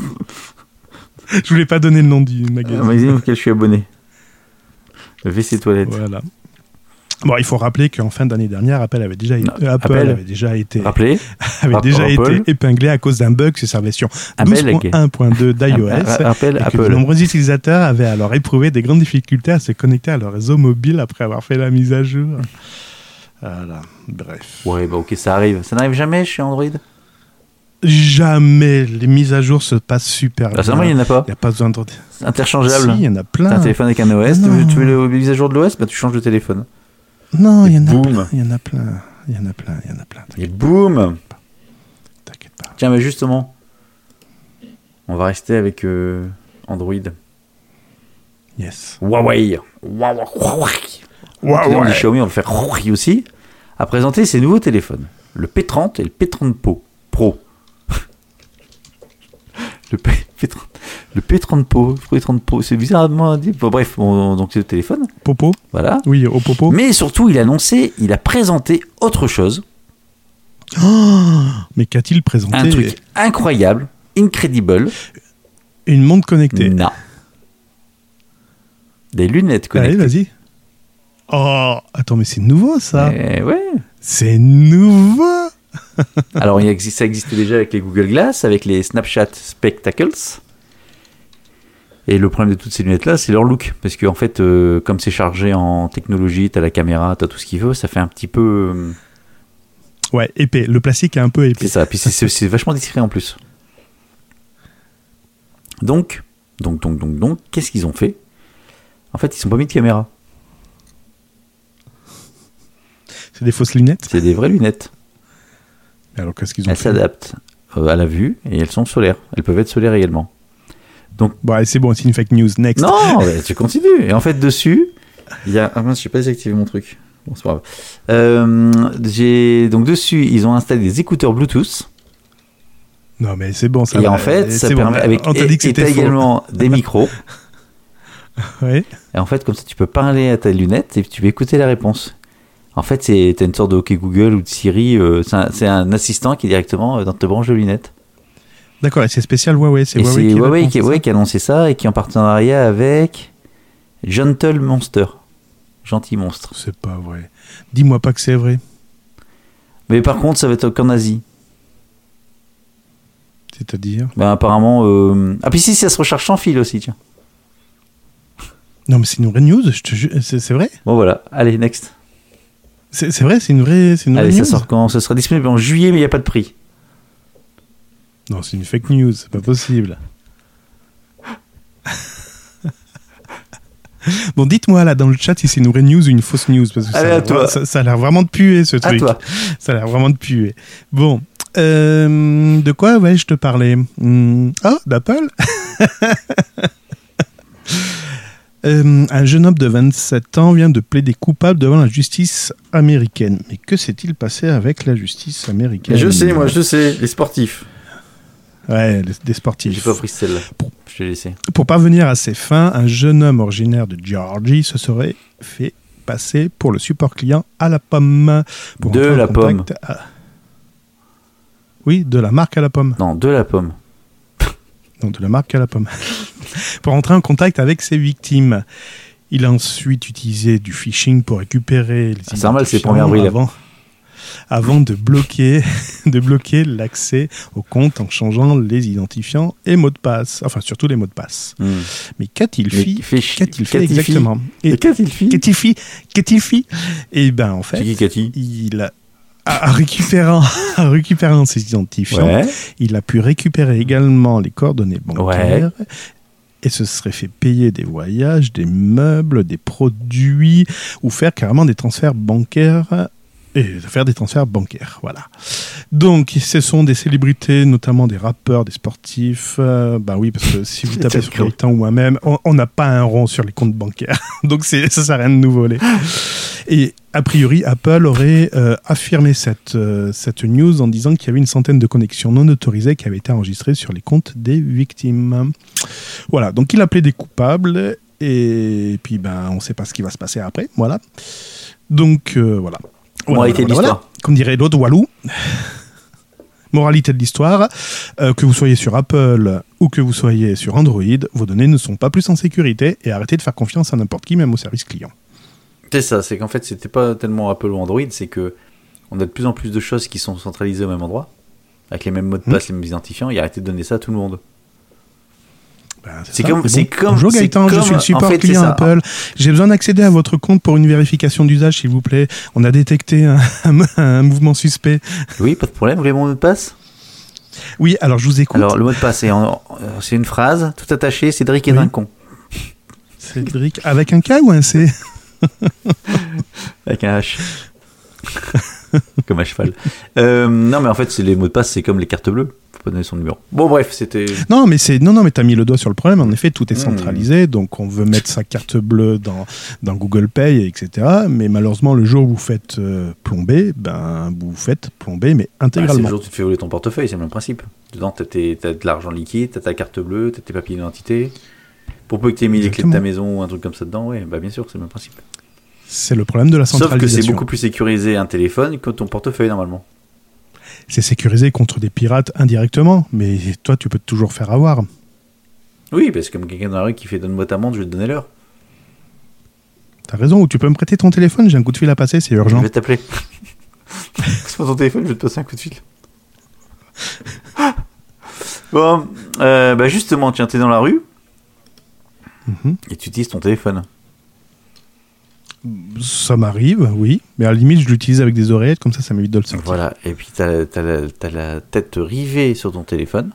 A: Je voulais pas donner le nom du
C: Un
A: magazine.
C: magazine auquel je suis abonné. WC Toilette.
A: Voilà. Bon, il faut rappeler qu'en fin d'année dernière, Apple avait déjà, été-
C: Non,
A: Apple
C: Apple.
A: avait déjà été, [laughs] avait
C: Apple.
A: déjà été épinglé à cause d'un bug sur sa version
C: Apple,
A: 12.1.2 [laughs] d'iOS. Et que de nombreux utilisateurs avaient alors éprouvé des grandes difficultés à se connecter à leur réseau mobile après avoir fait la mise à jour. Voilà, bref.
C: Ouais, bah ok, ça arrive. Ça n'arrive jamais chez Android?
A: Jamais les mises à jour se passent super
C: Bah, seulement, il
A: bien.
C: n'y en a pas.
A: Il n'y a pas besoin de...
C: Interchangeable.
A: Si, il y en a
C: T'as
A: plein.
C: un téléphone avec un OS, tu veux, tu veux le mise à jour de l'OS, bah tu changes de téléphone.
A: Non, il y en a plein. Il y en a plein. Il y en a plein. Il y en a plein.
C: Et boum
A: T'inquiète pas.
C: Tiens, mais justement, on va rester avec euh, Android.
A: Yes.
C: Huawei. Huawei. On dit Xiaomi, on le fait Huawei aussi. A présenté ses nouveaux téléphones. Le P30 et le P30 Pro. Pro. Le, P, [laughs] P30, le P30 Pro. Le P30 Pro. C'est bizarrement dit. Bon, bref, donc c'est le téléphone.
A: Popo
C: Voilà.
A: Oui, au Popo.
C: Mais surtout, il a annoncé, il a présenté autre chose.
A: Mais qu'a-t-il présenté
C: Un truc incroyable, incredible.
A: Une montre connectée.
C: Non. Des lunettes
A: Allez,
C: connectées.
A: vas-y. Oh, attends, mais c'est nouveau ça.
C: Eh ouais.
A: C'est nouveau. [laughs]
C: Alors, il existe, ça existait déjà avec les Google Glass, avec les Snapchat Spectacles. Et le problème de toutes ces lunettes-là, c'est leur look. Parce que, en fait, euh, comme c'est chargé en technologie, t'as la caméra, t'as tout ce qu'il veut, ça fait un petit peu. euh,
A: Ouais, épais. Le plastique est un peu
C: C'est
A: épais.
C: ça. Puis c'est- c'est c'est vachement discret en plus. Donc, donc, donc, donc, donc, qu'est-ce qu'ils ont fait? En fait, ils sont pas mis de caméra.
A: C'est des fausses lunettes?
C: C'est des vraies lunettes.
A: Mais Alors qu'est-ce qu'ils ont
C: Elles s'adaptent euh, à la vue et elles sont solaires. Elles peuvent être solaires également.
A: Bon, allez, c'est bon, c'est une fake news. Next.
C: Non, [laughs] mais tu continues. Et en fait, dessus, il y a. Ah mince, j'ai pas désactivé mon truc. Bon, c'est pas grave. Euh, donc dessus, ils ont installé des écouteurs Bluetooth.
A: Non, mais c'est bon. Ça
C: et
A: va.
C: en fait, ça
A: bon,
C: permet avec
A: On t'a dit que c'était
C: également des [laughs] micros.
A: Ouais.
C: Et en fait, comme ça, tu peux parler à ta lunette et tu peux écouter la réponse. En fait, c'est t'as une sorte de OK Google ou de Siri. euh, c'est un, assistant qui est directement euh, dans ta branche de lunettes.
A: D'accord, et c'est spécial Huawei. C'est Huawei qui
C: Huawei ouais, qui a annoncé ça et qui est en partenariat avec Gentle Monster. Gentil monstre.
A: C'est pas vrai. Dis-moi pas que c'est vrai.
C: Mais par contre, ça va être qu'en Asie.
A: C'est-à-dire
C: Ben, apparemment. euh, Ah, puis si, ça se recharge sans fil aussi, tiens.
A: Non, mais c'est une vraie news. C'est vrai
C: Bon, voilà. Allez, next.
A: C'est vrai, c'est une vraie, une vraie
C: Allez, ça
A: news.
C: sort quand? Ça sera disponible en juillet, mais il n'y a pas de prix.
A: Non, c'est une fake news. C'est pas possible. [laughs] bon, dites-moi là dans le chat si c'est une vraie news ou une fausse news parce que ça,
C: Allez,
A: a
C: à
A: l'air-
C: toi.
A: ça, ça a l'air vraiment de puer ce
C: À
A: truc.
C: toi.
A: Ça a l'air vraiment de puer. Bon, euh, de quoi ouais, je te parlais Hmm, Ah, d'Apple? [laughs] Euh, un jeune homme de 27 ans vient de plaider coupable devant la justice américaine. Mais que s'est-il passé avec la justice américaine?
C: Je sais. Les sportifs.
A: Ouais, les- des sportifs.
C: J'ai pas pris celle-là. Je l'ai laissé.
A: Pour parvenir à ses fins, un jeune homme originaire de Georgie se serait fait passer pour le support client à la pomme. Pour
C: De la
A: à- Oui, de la marque à la pomme.
C: Non, de la pomme.
A: Non, de la marque à la pomme. Pour entrer en contact avec ses victimes. Il a ensuite utilisé du phishing pour récupérer les
C: c'est normal, c'est le 1er
A: identifiants
C: avril.
A: Avant, avant de bloquer, [laughs] de bloquer l'accès au compte en changeant les identifiants et mots de passe. Enfin, surtout les mots de passe.
C: Hmm.
A: Mais qu'a-t-il fait? Qu'a-t-il fait exactement?
C: Et
A: Et
C: qu'a-t-il fait?
A: Qu'a-t-il fait? Qu'a-t-il fait? Eh ben, en fait,
C: qui,
A: il a, en récupérant, [laughs] en récupérant ses identifiants,
C: Ouais.
A: il a pu récupérer également les coordonnées bancaires et se serait fait payer des voyages, des meubles, des produits ou faire carrément des transferts bancaires et faire des transferts bancaires, voilà. Donc, ce sont des célébrités, notamment des rappeurs, des sportifs. euh, bah oui, parce que si vous [laughs] tapez sur Gaëtan ou moi-même, on n'a pas un rond sur les comptes bancaires. [laughs] Donc, ça sert à rien de nous voler. Et a priori, Apple aurait euh, affirmé cette, euh, cette news en disant qu'il y avait une centaine de connexions non autorisées qui avaient été enregistrées sur les comptes des victimes. Voilà, donc il a plaidé coupable et puis ben on ne sait pas ce qui va se passer après. Voilà. Donc euh, voilà. Voilà,
C: Moralité de
A: voilà,
C: l'histoire.
A: voilà. Comme dirait l'autre Walou. Moralité de l'histoire, euh, que vous soyez sur Apple ou que vous soyez sur Android, vos données ne sont pas plus en sécurité et arrêtez de faire confiance à n'importe qui, même au service client.
C: C'est ça, c'est qu'en fait, c'était pas tellement Apple ou Android, c'est que on a de plus en plus de choses qui sont centralisées au même endroit, avec les mêmes mots de
A: Hmm.
C: passe, les mêmes identifiants, et arrêtez de donner ça à tout le monde.
A: Ben,
C: C'est comme- c'est comme-
A: Bonjour Gaëtan, je
C: comme-
A: suis le
C: en
A: support
C: fait, c'est
A: client
C: ça.
A: Apple. J'ai besoin d'accéder à votre compte pour une vérification d'usage, s'il vous plaît. On a détecté un, [laughs] un mouvement suspect.
C: Oui, pas de problème, vous voulez mon mot de passe
A: Oui, alors je vous écoute.
C: Alors, le mot de passe, c'est en- euh, c'est une phrase, tout attaché, Cédric est
A: Oui.
C: un con.
A: Cédric, avec un K ou un C? [laughs]
C: Avec un H. [laughs] [laughs] comme un cheval. Euh, non, mais en fait, les mots de passe, c'est comme les cartes bleues. Faut pas donner son numéro. Bon, bref, c'était.
A: Non, mais c'est non, non, mais t'as mis le doigt sur le problème. En effet, tout est
C: Mmh.
A: centralisé, donc on veut mettre sa carte bleue dans dans Google Pay, etc. Mais malheureusement, le jour où vous faites euh, plomber, ben vous faites plomber, mais
C: Ah, c'est le
A: intégralement.
C: jour où tu te fais voler ton portefeuille, c'est le même principe. Dedans, t'as, de l'argent liquide, t'as ta carte bleue, t'as tes papiers d'identité. Pour peu que t'aies mis les clés de ta maison ou un truc comme ça dedans, ouais, bah bien sûr, c'est le même principe.
A: C'est le problème de la
C: Sauf que
A: centralisation.
C: c'est beaucoup plus sécurisé un téléphone que ton portefeuille normalement.
A: C'est sécurisé contre des pirates indirectement, mais toi, tu peux toujours faire avoir.
C: Oui, parce que comme quelqu'un dans la rue qui fait donne-moi ta montre, je vais te donner l'heure.
A: T'as raison, ou tu peux me prêter ton téléphone, j'ai un coup de fil à passer, c'est
C: Je
A: urgent.
C: vais t'appeler. [laughs] Passe-moi ton téléphone, je vais te passer un coup de fil. [laughs] bon, euh, bah justement, tiens, t'es dans la rue
A: Mhm.
C: et tu utilises ton téléphone.
A: Ça m'arrive, oui, mais à la limite, je l'utilise avec des oreillettes, comme ça, ça m'évite de le sortir.
C: Voilà, et puis t'as, la, tête rivée sur ton téléphone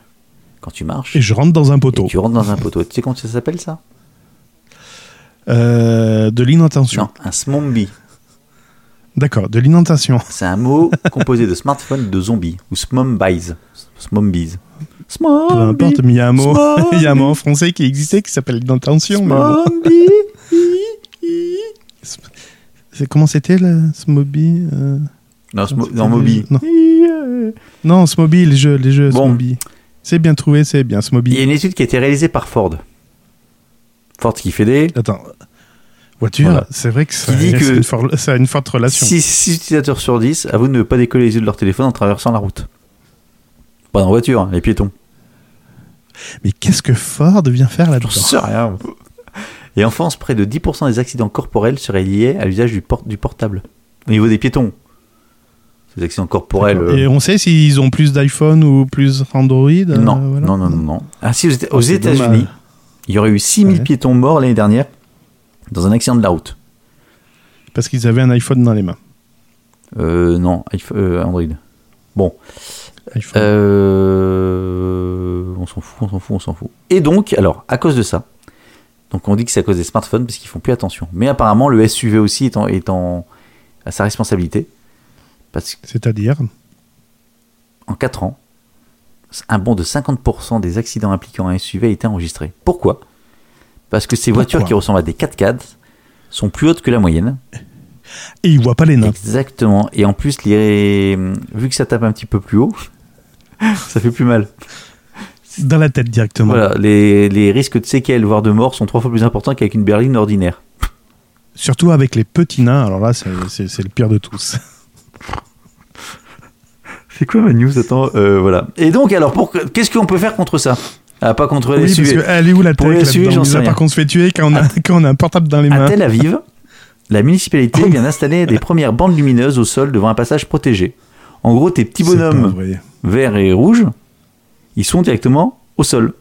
C: quand tu marches.
A: Et je rentre dans un poteau.
C: Et tu rentres dans un poteau. Tu sais comment ça s'appelle ça?
A: Euh, de l'inattention.
C: Non, un smombi.
A: D'accord, de l'inattention. [laughs]
C: C'est un mot composé de smartphone de zombie. Ou smombies. Smombies.
A: Peu importe, mais il y a un mot, [laughs] il y a un mot en français qui existait qui s'appelle l'inattention. C'est comment c'était le Smoby euh,
C: Non, smo- non, Moby.
A: Non. Non, Smoby, les jeux, les jeux
C: Bon.
A: Smoby. C'est bien trouvé, c'est bien
C: Il y a
A: Smoby.
C: une étude qui a été réalisée par Ford. Ford qui fait des...
A: Attends, voiture,
C: Voilà.
A: c'est vrai que ça,
C: Qui dit
A: c'est
C: que-
A: une, for- ça a une forte relation.
C: 6, utilisateurs sur 10 avouent de ne pas décoller les yeux de leur téléphone en traversant la route. Pas dans la voiture, hein, les piétons.
A: Mais qu'est-ce que Ford vient faire là-dedans?
C: J'en sais rien. Et en France, près de 10% des accidents corporels seraient liés à l'usage du, port- du portable. Au niveau des piétons. Ces accidents corporels. euh,
A: Et on sait s'ils ont plus d'iPhone ou plus Android euh,
C: non,
A: voilà.
C: non, non, non, non. Ah si, aux,
A: Oh,
C: États-Unis, il y aurait eu 6000
A: Ouais.
C: piétons morts l'année dernière dans un accident de la route.
A: Parce qu'ils avaient un iPhone dans les mains.
C: Euh, non, iPhone- euh, Android. Bon,
A: iPhone.
C: Euh, on s'en fout, on s'en fout, on s'en fout. Et donc, alors, à cause de ça, donc on dit que c'est à cause des smartphones parce qu'ils font plus attention. Mais apparemment, le SUV aussi est, en, est en- à sa responsabilité. Parce
A: C'est-à-dire?
C: Qu'en 4 ans, un bond de 50% des accidents impliquant un SUV a été enregistré. Pourquoi? Parce que ces voitures qui ressemblent à des 4x4 sont plus hautes que la moyenne.
A: Et ils voient pas les nains.
C: Exactement. Et en plus, les... vu que ça tape un petit peu plus haut, [laughs] ça fait plus mal.
A: Dans la tête directement.
C: Voilà, les, les risques de séquelles, voire de mort, sont trois fois plus importants qu'avec une berline ordinaire.
A: Surtout avec les petits nains. Alors là, c'est- le pire de tous. [laughs]
C: C'est quoi ma news Attends, euh, voilà. Et donc, alors, pour... qu'est-ce qu'on peut faire contre ça? Ah, Pas contre les
A: Oui, parce
C: SUV.
A: que elle est où la
C: Pour
A: tech
C: les SUV,
A: là-dedans
C: j'en sais
A: à
C: rien.
A: part qu'on se fait tuer quand on a, quand on a un portable dans les
C: À
A: mains.
C: Tel Aviv, la municipalité [laughs] vient d'installer des premières bandes lumineuses au sol devant un passage protégé. En gros, tes petits bonhommes verts et rouges, ils sont directement au sol.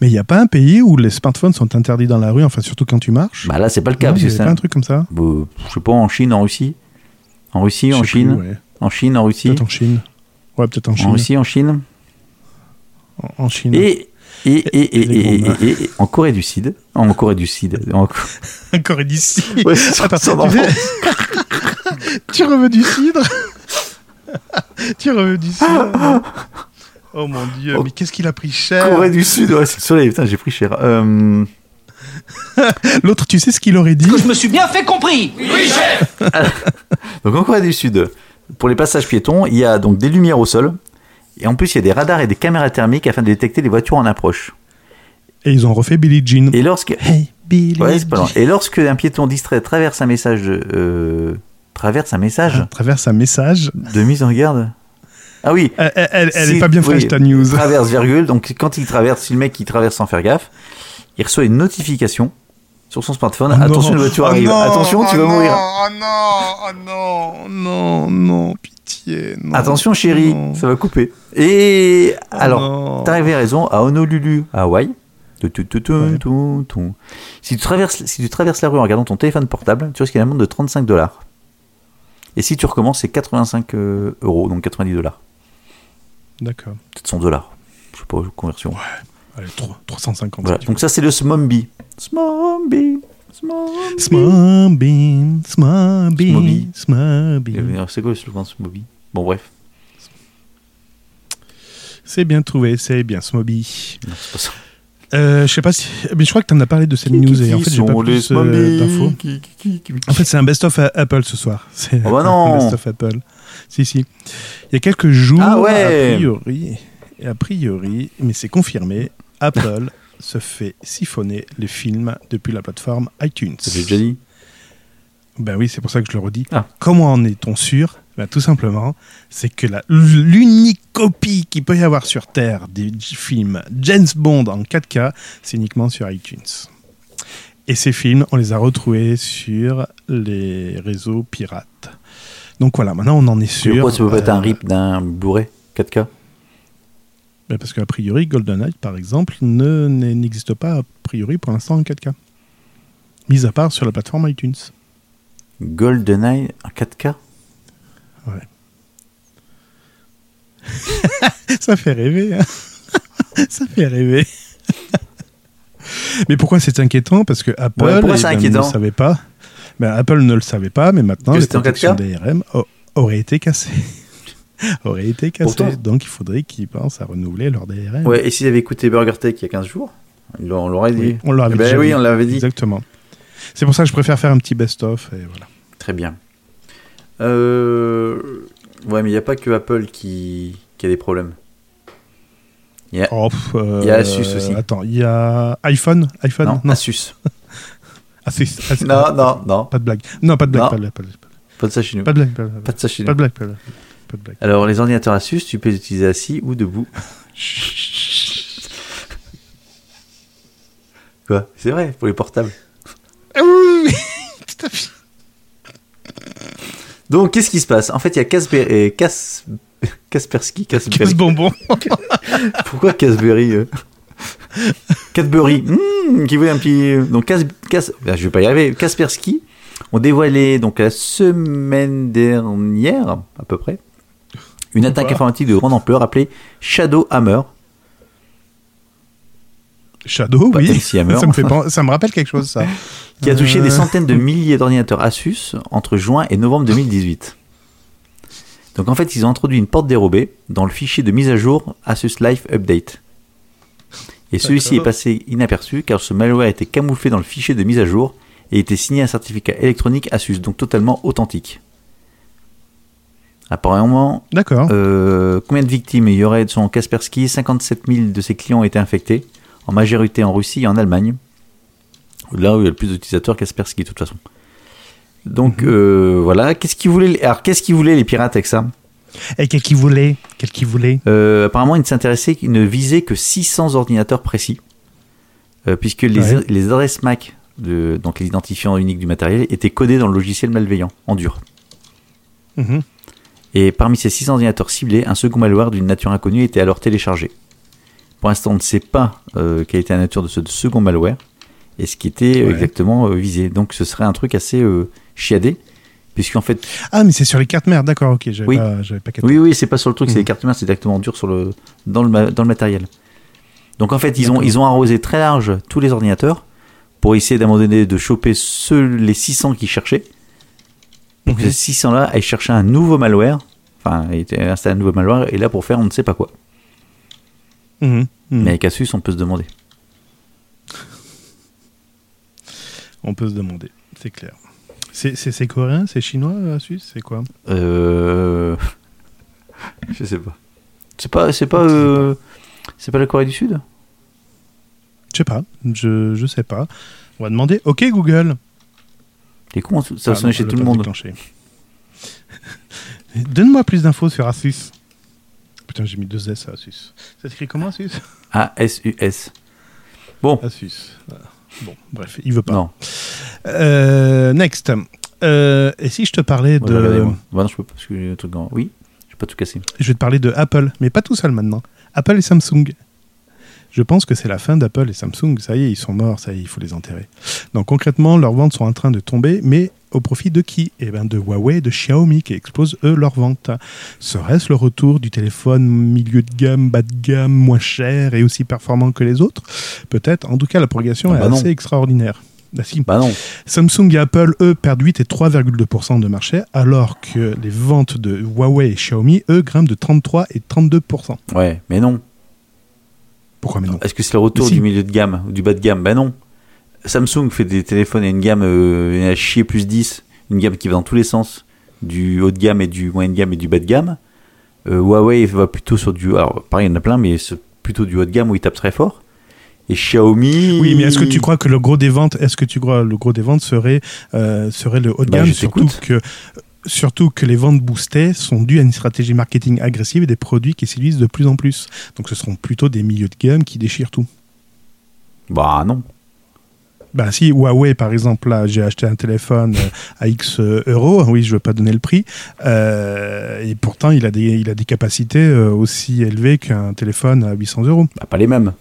A: Mais il n'y a pas un pays où les smartphones sont interdits dans la rue, enfin surtout quand tu marches.
C: Bah là, c'est pas le cas.
A: Non,
C: parce que c'est
A: pas
C: un-
A: truc comme ça
C: Bah, je sais pas, en Chine, en Russie. En Russie, en Chine.
A: plus, ouais.
C: En Chine, en Russie.
A: Peut-être en Chine. Ouais, peut-être en Chine.
C: En Russie, en Chine.
A: En, en Chine.
C: Et, et, et, et, en Corée du Sud. En Corée du Sud. En... [laughs] Ouais, c'est
A: Attends,
C: son
A: tu, fais- [laughs] tu du cidre? [laughs] Tu reveux du cidre? Oh mon dieu,
C: Oh.
A: mais qu'est-ce qu'il a pris cher
C: Corée du Sud, ouais, c'est le soleil. Putain, j'ai pris cher. Euh, [laughs]
A: L'autre, tu sais ce qu'il aurait dit
E: Je me suis bien fait compris [laughs]
C: Donc en Corée du Sud, pour les passages piétons, il y a donc des lumières au sol. Et en plus, il y a des radars et des caméras thermiques afin de détecter les voitures en approche.
A: Et ils ont refait Billie Jean.
C: Et lorsque,
A: Hey, Billie
C: ouais, c'est pas loin.
A: Jean.
C: Et lorsque un piéton distrait traverse un message, euh, traverse un message
A: À travers un message.
C: de mise en garde. Ah oui,
A: Elle, est pas bien fraîche
C: oui,
A: ta news. [laughs]
C: Traverse virgule. Donc quand il traverse, si le mec il traverse sans faire gaffe, il reçoit une notification sur son smartphone.
A: Oh
C: Attention, une voiture
A: Oh
C: arrive.
A: non,
C: Attention, tu
A: oh
C: vas
A: non,
C: mourir.
A: Oh non, oh non, non, non, pitié. non,
C: Attention chérie, ça va couper. Et
A: Oh
C: alors, t'avais raison, à Honolulu, à Hawaï.
A: Ouais.
C: Si, tu traverses, si tu traverses la rue en regardant ton téléphone portable, tu risques une amende de 35 dollars. Et si tu recommences, c'est 85 euh, euros, donc 90 dollars.
A: D'accord.
C: Peut-être 100 dollars. Je sais pas, conversion.
A: Allez, 3, 350.
C: Voilà. Donc ça, c'est le Smombi. Smombi. Smombi.
A: Smobby.
C: Euh, C'est quoi le slogan Smombi Bon, bref.
A: C'est bien trouvé, c'est bien Smobby.
C: Non, c'est pas ça.
A: Euh, je sais pas si, mais je crois que tu en as parlé de cette news et en fait j'ai pas plus euh, d'infos.
C: Qui-
A: En fait, c'est un best-of à Apple ce soir. C'est
C: Oh bah [laughs] non.
A: un best-of Apple. Si, si. Il y a quelques jours,
C: Ah ouais.
A: a priori, et a priori, mais c'est confirmé, Apple [laughs] se fait siphonner les films depuis la plateforme iTunes.
C: J'ai déjà dit.
A: Ben oui, c'est pour ça que je le redis.
C: Ah.
A: Comment en est-on sûr? Ben, Tout simplement, c'est que la- l'unique copie qu'il peut y avoir sur Terre des films James Bond en 4K, c'est uniquement sur iTunes. Et ces films, on les a retrouvés sur les réseaux pirates. Donc voilà, maintenant on en est sûr.
C: Pourquoi ça peut pas être un
A: Euh,
C: rip d'un Blu-ray 4K
A: ben Parce qu'a priori, GoldenEye, par exemple, ne- n'existe pas a priori pour l'instant en 4K. Mis à part sur la plateforme iTunes.
C: GoldenEye en 4K [laughs]
A: Ça fait rêver. hein. [laughs] Ça fait rêver. [laughs] Mais pourquoi c'est inquiétant? Parce que Apple
C: Ouais,
A: eh ben, ne savait pas. Ben, Apple ne le savait pas, mais maintenant les protections
C: 4K?
A: DRM a- auraient été cassées. [laughs] auraient été cassées.
C: Pourtant-
A: Donc il faudrait qu'ils pensent à renouveler leur DRM.
C: Ouais, et s'ils avaient écouté Burger Tech il y a 15 jours, on l'aurait dit.
A: Oui, on l'avait
C: Eh ben oui,
A: dit.
C: on l'avait dit.
A: Exactement. C'est pour ça que je préfère faire un petit best-of. Et voilà.
C: Très bien. Euh... Ouais, mais il n'y a pas que Apple qui... qui a des problèmes.
A: Oh, pff, euh,
C: Il y a Asus aussi.
A: Attends, il y a iPhone iPhone?
C: Non, Asus. [laughs]
A: Asus. Asus.
C: Non, non, non.
A: Pas de blague. Non, pas de blague.
C: Non.
A: Pas de blague. Pas de blague.
C: Pas de ça chez nous.
A: Pas de blague. Pas de blague.
C: Pas de ça chez
A: Pas
C: nous.
A: de blague. Pas de blague. Pas de blague.
C: Alors, les ordinateurs Asus, tu peux les utiliser assis ou debout. [laughs] Quoi? C'est vrai, pour les portables.
A: Ah oui. [laughs] Tout à fait.
C: Donc, qu'est-ce qui se passe? En fait, il y a Casper... euh, Cas... Kaspersky. Kaspersky.
A: Casse bonbon. [laughs]
C: Pourquoi Casberry euh? [laughs] Cadbury, hmm, qui voulait un petit. Donc, Cas, Cas... ah, je vais pas y arriver. Kaspersky ont dévoilé donc la semaine dernière, à peu près, une attaque informatique de grande ampleur appelée Shadow Hammer.
A: Shadow,
C: Pas
A: oui.
C: Hammer. [laughs]
A: Ça me, fait pen- ça me rappelle quelque chose, ça.
C: qui a touché
A: Euh.
C: des centaines de milliers d'ordinateurs Asus entre juin et novembre 2018. Donc en fait, ils ont introduit une porte dérobée dans le fichier de mise à jour Asus Life Update. Et celui-ci est passé inaperçu car ce malware était camouflé dans le fichier de mise à jour et était signé un certificat électronique Asus, donc totalement authentique. Apparemment,
A: D'accord.
C: euh, combien de victimes il y aurait de son Kaspersky? 57 000 de ses clients ont été infectés, en majorité en Russie et en Allemagne. Là où il y a le plus d'utilisateurs Kaspersky, de toute façon. Donc euh, voilà, qu'est-ce qu'ils voulaient Alors qu'est-ce qu'ils voulaient les pirates avec ça?
A: Et qui voulait
C: Euh, Apparemment, ils ne s'intéressaient, ils ne visaient que 600 ordinateurs précis, euh, puisque les,
A: Ouais.
C: les adresses MAC, de, donc les identifiants uniques du matériel, étaient codés dans le logiciel malveillant, en dur.
A: Mhm.
C: Et parmi ces 600 ordinateurs ciblés, un second malware d'une nature inconnue était alors téléchargé. Pour l'instant, on ne sait pas euh, quelle était la nature de ce second malware et ce qui était
A: Ouais.
C: exactement visé. Donc ce serait un truc assez chiadé, puisqu'en fait,
A: Ah, mais c'est sur les cartes mères, d'accord, ok. J'avais
C: Oui.
A: pas, pas
C: oui, oui, c'est pas sur le truc, c'est
A: Mhm.
C: les cartes mères, c'est directement dur sur le, dans, le, dans le matériel. Donc en fait, ils ont, ils ont arrosé très large tous les ordinateurs pour essayer d'un moment donné de choper ceux, les 600 qui cherchaient. Donc
A: Mhm.
C: ces 600-là aillent chercher un nouveau malware, enfin, et installer un nouveau malware, et là pour faire on ne sait pas quoi.
A: Mhm. Mhm.
C: Mais avec Asus, on peut se demander.
A: On peut se demander, c'est clair. C'est, coréen C'est chinois, euh, Suisse C'est quoi?
C: Euh... [laughs] Je sais pas. C'est pas, c'est pas, euh, c'est pas la Corée du Sud?
A: Je sais pas, je, je sais pas. On va demander, ok Google.
C: T'es con, ça
A: Ah,
C: sonnait
A: non,
C: chez tout
A: a
C: le
A: pas
C: monde. [laughs]
A: Donne-moi plus d'infos sur Asus. Putain, j'ai mis deux S à Asus. Ça s'écrit comment Asus
C: A-S-U-S. Bon,
A: Asus. Voilà. Bon, bref, il veut pas.
C: non.
A: Euh, next. Euh, et si je te parlais
C: Ouais,
A: de.
C: regardez-moi. Bah non, je peux pas parce que j'ai un truc en... Oui, je vais pas tout casser.
A: Je vais te parler de Apple, mais pas tout seul maintenant. Apple et Samsung. Je pense que c'est la fin d'Apple et Samsung. Ça y est, ils sont morts, ça y est, il faut les enterrer. Donc concrètement, leurs ventes sont en train de tomber, mais au profit de qui? Eh bien de Huawei et de Xiaomi qui explosent eux leurs ventes. Serait-ce le retour du téléphone milieu de gamme, bas de gamme, moins cher et aussi performant que les autres? Peut-être. En tout cas, la progression
C: Ah
A: est
C: bah non.
A: assez extraordinaire. Bah si.
C: Bah non.
A: Samsung et Apple, eux, perdent 8 et 3,2% de marché, alors que les ventes de Huawei et Xiaomi, eux, grimpent de 33 et 32%.
C: Ouais, mais non.
A: Pourquoi mais non
C: Est-ce que c'est le retour
A: si.
C: du milieu de gamme ou du bas de gamme Bah non. Samsung fait des téléphones à une gamme euh, à chier plus 10, une gamme qui va dans tous les sens, du haut de gamme et du moyen de gamme et du bas de gamme. Euh, Huawei va plutôt sur du. Alors, pareil, il y en a plein, mais plutôt du haut de gamme où il tape très fort. Et Xiaomi.
A: Oui, mais est-ce que tu crois que le gros des ventes, est-ce que tu crois le gros des ventes serait euh, serait le haut de
C: Bah,
A: gamme, surtout que surtout que les ventes boostées sont dues à une stratégie marketing agressive et des produits qui séduisent de plus en plus. Donc ce seront plutôt des milieux de gamme qui déchirent tout.
C: Bah non.
A: Bah si Huawei par exemple là j'ai acheté un téléphone euh, à X euh, euros, oui je veux pas donner le prix, euh, et pourtant il a des il a des capacités aussi élevées qu'un téléphone à 800 euros.
C: Bah, pas les mêmes.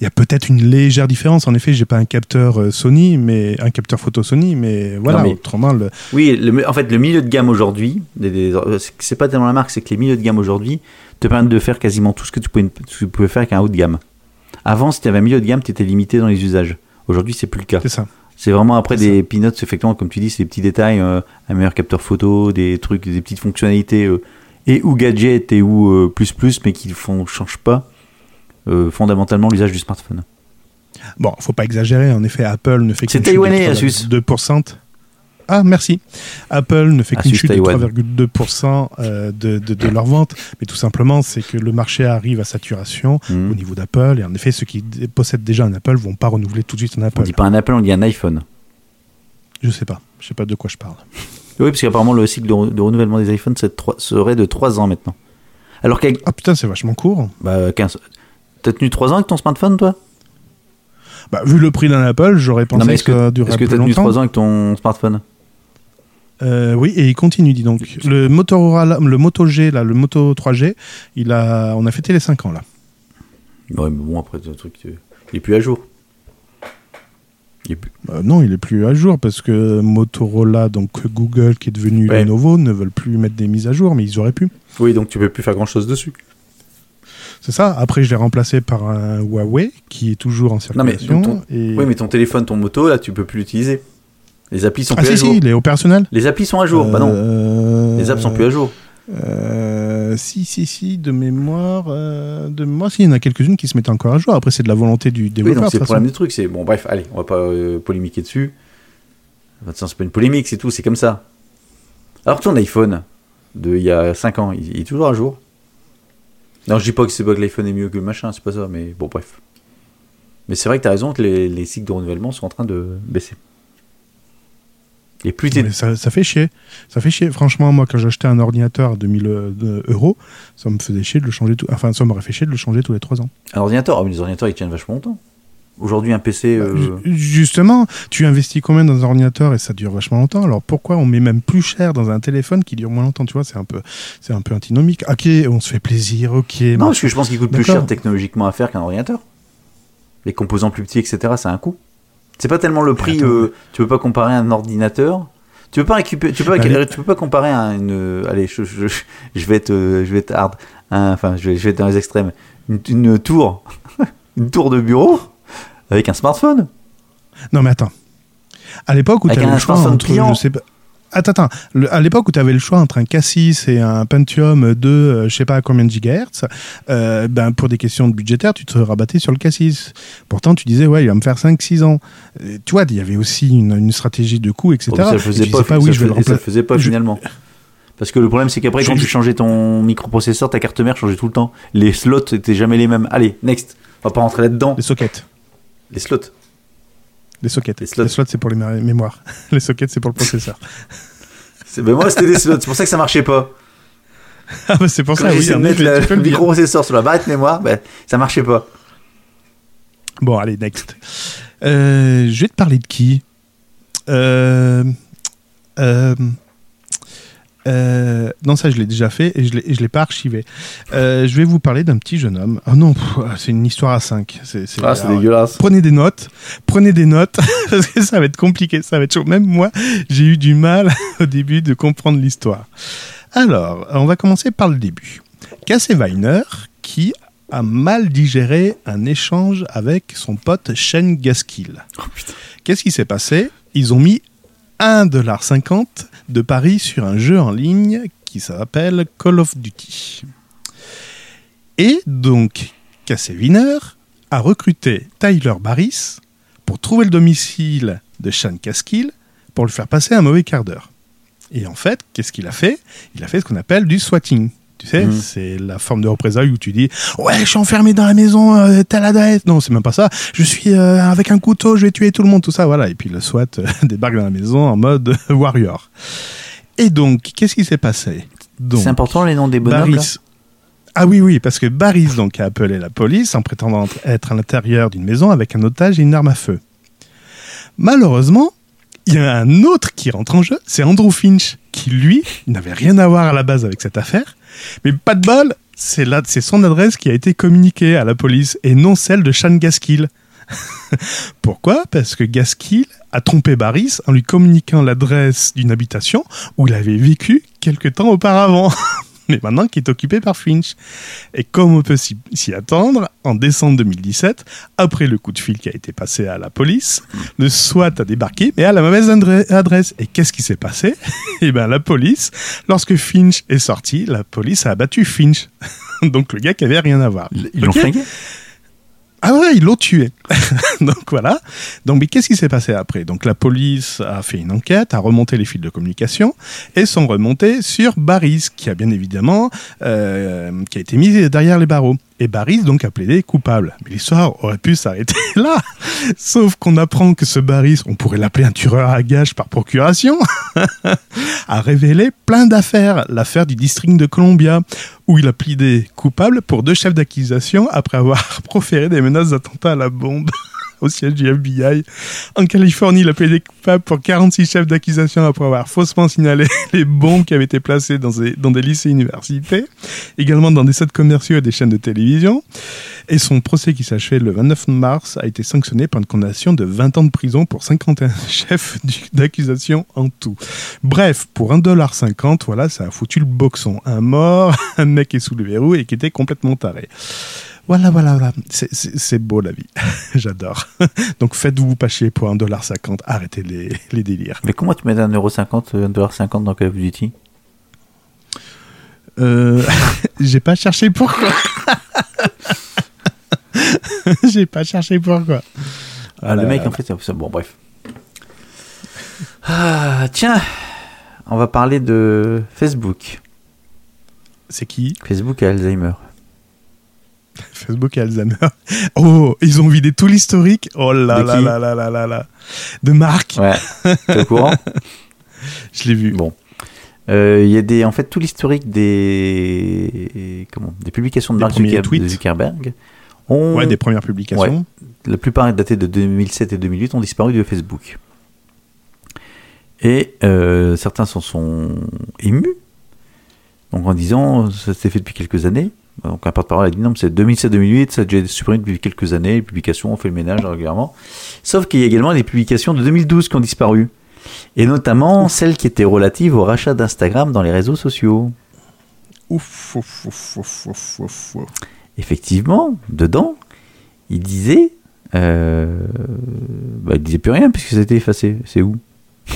A: Il y a peut-être une légère différence. En effet, j'ai pas un capteur euh, Sony, mais un capteur photo Sony, mais voilà.
C: Non, mais-
A: Autrement, le...
C: Oui, le- en fait, le milieu de gamme aujourd'hui, c'est pas tellement la marque, c'est que les milieux de gamme aujourd'hui te permettent de faire quasiment tout ce que tu pouvais, tu faire avec un haut de gamme. Avant, si tu avais un milieu de gamme, tu étais limité dans les usages. Aujourd'hui, c'est plus le cas.
A: C'est ça.
C: C'est vraiment après des peanuts, effectivement, comme tu dis, c'est des petits détails, euh, un meilleur capteur photo, des trucs, des petites fonctionnalités, euh, et ou gadgets, et ou euh, plus plus, mais qui ne changent pas fondamentalement l'usage du smartphone.
A: Bon, faut pas exagérer. En effet, Apple ne fait
C: C'est
A: qu'une chute de
C: taïwanais, Asus.
A: 3,2%. Ah, merci. Apple ne fait qu'une chute de
C: Taïwan.
A: 3,2% euh, de, de, de leur vente. Mais tout simplement, c'est que le marché arrive à saturation
C: Mhm.
A: au niveau d'Apple. Et en effet, ceux qui possèdent déjà un Apple vont pas renouveler tout de suite un
C: On
A: Apple.
C: dit pas un Apple, on dit un iPhone.
A: Je sais pas. Je sais pas de quoi je parle.
C: Oui, parce qu'apparemment, le cycle de, re- de renouvellement des iPhones c'est de trois- serait de 3 ans maintenant. Alors
A: Ah putain, c'est vachement court.
C: bah, 15. T'as tenu 3 ans avec ton smartphone, toi?
A: Bah, vu le prix d'un Apple, j'aurais pensé que
C: est-ce que
A: ça
C: est-ce
A: durerait
C: que
A: plus
C: t'as tenu
A: longtemps.
C: 3 ans avec ton smartphone?
A: Euh, oui, et il continue, dis donc. Le Motorola, le Moto G, là, le Moto 3G, il a, on a fêté les 5 ans là.
C: Ouais, mais bon, après, c'est un truc. euh, Il est plus à jour. Il est plus-
A: Euh, non, il est plus à jour parce que Motorola, donc Google qui est devenu
C: Ouais.
A: Lenovo, ne veulent plus mettre des mises à jour, mais ils auraient pu.
C: Oui, donc tu peux plus faire grand chose dessus.
A: C'est ça. Après, je l'ai remplacé par un Huawei qui est toujours en
C: Non, mais
A: circulation. et...
C: Oui, mais ton téléphone, ton moto, là, tu peux plus l'utiliser. Les applis sont
A: ah
C: plus à
A: si,
C: jour.
A: si, il est opérationnel.
C: Les applis sont à jour, bah non.
A: Euh,
C: Les apps sont plus à jour.
A: Euh, si, si, si, de mémoire, euh, de mémoire, si, il y en a quelques-unes qui se mettent encore à jour. Après, c'est de la volonté du
C: Oui,
A: développeur.
C: donc c'est le problème du truc. C'est bon, bref, allez, on va pas euh, polémiquer dessus. Enfin, c'est pas une polémique, c'est tout, c'est comme ça. Alors ton iPhone de il y a 5 ans, il, il est toujours à jour. Non, je dis pas que c'est pas que l'iPhone est mieux que le machin, c'est pas ça, mais bon, bref. Mais c'est vrai que tu as raison que les, les cycles de renouvellement sont en train de baisser. Et plus
A: Mais ça, ça fait chier. Ça fait chier. Franchement, moi, quand j'achetais un ordinateur à 2000 euh, euros, ça me faisait chier de le changer tout. Enfin, ça m'aurait fait chier de le changer tous les 3 ans.
C: un ordinateur, ah, mais les ordinateurs ils tiennent vachement longtemps. Aujourd'hui, un PC. euh,
A: Ju- Justement, tu investis combien dans un ordinateur et ça dure vachement longtemps? Alors pourquoi on met même plus cher dans un téléphone qui dure moins longtemps? Tu vois, c'est un peu, c'est un peu antinomique. Ok, on se fait plaisir. Ok.
C: Non, parce que je pense qu'il coûte plus cher technologiquement à faire qu'un ordinateur. Les composants plus petits, etc., c'est un coût. C'est pas tellement le prix. euh, tu peux pas comparer un ordinateur. Tu peux pas récupérer. Tu peux pas,
A: Allez.
C: tu peux pas comparer à une. euh, allez, je, je, je vais être, euh, je vais être hard. Un- enfin, je vais, je vais être dans les extrêmes. Une, une tour, [laughs] une tour de bureau avec un smartphone.
A: Non, mais attends. À l'époque où tu avais le choix entre, je sais pas. Attends, attends. Le- à l'époque où tu avais le choix entre un Cassis et un Pentium 2, euh, je sais pas combien de gigahertz, euh, ben pour des questions de budgétaire, tu te rabattais sur le Cassis. Pourtant, tu disais, ouais, il va me faire 5-6 ans. Euh, tu vois, il y avait aussi une, une stratégie de coût, etc.
C: Bon, mais ça
A: Et
C: faisait pas. ça
A: oui, je vais le
C: faisait- ça pas
A: Je-
C: finalement. Parce que le problème, c'est qu'après, quand tu changeais ton microprocesseur, ta carte mère changeait tout le temps. Les slots étaient jamais les mêmes. Allez, next. On va pas rentrer là-dedans.
A: Les sockets.
C: Les slots.
A: Les sockets.
C: Les slots.
A: c'est pour les mé- mémoires. [laughs] les sockets, c'est pour le processeur. [laughs]
C: Ben moi, c'était des slots. C'est pour ça que ça marchait pas. [laughs]
A: ah, bah, c'est pour
C: Quand
A: ça, oui.
C: essayé de mettre le
A: le dire.
C: microprocesseur sur la barrette mémoire, ben, ça marchait pas.
A: Bon, allez, next. Euh, je vais te parler de qui? Euh, euh, euh, Non, ça, je l'ai déjà fait et je je l'ai pas archivé. Euh, je vais vous parler d'un petit jeune homme. Ah non, c'est une histoire à 5. C'est, c'est-
C: dégueulasse.
A: Prenez des notes, prenez des notes, [laughs] parce que ça va être compliqué, ça va être chaud. Même moi, j'ai eu du mal [laughs] au début de comprendre l'histoire. Alors, on va commencer par le début. Casey Weiner, qui a mal digéré un échange avec son pote Shane Gaskill.
C: Oh.
A: Qu'est-ce qui s'est passé? Ils ont mis 1,50$ de pari sur un jeu en ligne qui s'appelle Call of Duty. Et donc, Casey Wiener a recruté Tyler Barris pour trouver le domicile de Sean Caskill pour lui faire passer un mauvais quart d'heure. Et en fait, qu'est-ce qu'il a fait? Il a fait ce qu'on appelle du swatting. Tu sais,
C: Mhm.
A: c'est la forme de représailles où tu dis Ouais, je suis enfermé dans la maison, euh, t'as la dette. Non, c'est même pas ça. Je suis euh, avec un couteau, je vais tuer tout le monde, tout ça, voilà. Et puis le SWAT euh, [laughs] débarque dans la maison en mode warrior. Et donc, qu'est-ce qui s'est passé?
C: C'est important les noms des bonhommes.
A: Ah oui, oui, parce que Barris donc, a appelé la police en prétendant être à l'intérieur d'une maison avec un otage et une arme à feu. Malheureusement, il y a un autre qui rentre en jeu, c'est Andrew Finch, qui lui n'avait rien à voir à la base avec cette affaire. Mais pas de bol, c'est là, c'est son adresse qui a été communiquée à la police et non celle de Sean Gaskill. [laughs] Pourquoi? Parce que Gaskill a trompé Barris en lui communiquant l'adresse d'une habitation où il avait vécu quelque temps auparavant. [laughs] [laughs] mais maintenant qui est occupé par Finch. Et comme on peut s'y attendre, en décembre 2017, après le coup de fil qui a été passé à la police, le SWAT a débarqué, mais à la mauvaise adre- adresse. Et qu'est-ce qui s'est passé? [laughs] Eh bien, la police, lorsque Finch est sorti, la police a abattu Finch. [laughs] Donc le gars qui avait rien à voir.
C: Ils l'ont
A: Ok?
C: flingué?
A: Ah ouais, ils l'ont tué. [laughs] Donc voilà. Donc mais qu'est-ce qui s'est passé après? Donc la police a fait une enquête, a remonté les fils de communication et sont remontés sur Baris, qui a bien évidemment euh, qui a été mis derrière les barreaux. Et Baris donc a plaidé coupable. Mais l'histoire aurait pu s'arrêter [laughs] là. Sauf qu'on apprend que ce Baris, on pourrait l'appeler un tueur à gages par procuration, [laughs] a révélé plein d'affaires. L'affaire du district de Columbia, où il a plaidé coupable pour deux chefs d'accusation après avoir [laughs] proféré des menaces d'attentat à la bombe au siège du FBI. En Californie, il a plaidé coupable pour 46 chefs d'accusation après avoir faussement signalé [laughs] les bombes qui avaient été placées dans des, des lycées et universités, également dans des sites commerciaux et des chaînes de télévision. Et son procès qui s'achevait le 29 mars a été sanctionné par une condamnation de 20 ans de prison pour 51 [laughs] chefs d'accusation en tout. Bref, pour 1,50$, voilà, ça a foutu le boxon. Un mort, [laughs] un mec est sous le verrou et qui était complètement taré. Voilà, voilà, voilà. C'est- beau la vie. [laughs] J'adore. [laughs] Donc faites-vous pas chier pour 1,50$. Arrêtez les, les délires.
C: Mais comment tu mets 1,50€, 1,50$ dans Call of Duty?
A: Euh, [laughs] J'ai pas cherché pourquoi. J'ai pas cherché pourquoi.
C: Ah, Le mec, en fait, c'est bon, bref. Ah, tiens, on va parler de Facebook.
A: C'est qui?
C: Facebook a Alzheimer.
A: Facebook et Alzheimer. [laughs] Oh, ils ont vidé tout l'historique. Oh là
C: De
A: là là là là là là. De Marc.
C: Ouais, t'es au courant [laughs]
A: Je l'ai vu.
C: Bon. Euh, Il y a des, en fait, tout l'historique des, comment, des publications de
A: Des
C: Mark Zucker- Zuckerberg. Ont,
A: Ouais, des premières publications.
C: la plupart datées de 2007 et 2008 ont disparu de Facebook. Et euh, certains s'en sont émus, donc en disant ça s'est fait depuis quelques années. Donc un porte-parole a dit non, c'est 2007-2008, ça a déjà été supprimé depuis quelques années, les publications, on fait le ménage régulièrement. Sauf qu'il y a également des publications de 2012 qui ont disparu. Et notamment celles qui étaient relatives au rachat d'Instagram dans les réseaux sociaux.
A: Ouf, ouf, ouf, ouf, ouf, ouf, ouf.
C: effectivement, dedans, il disait. Euh, bah, il disait plus rien puisque c'était effacé. C'est où? [laughs]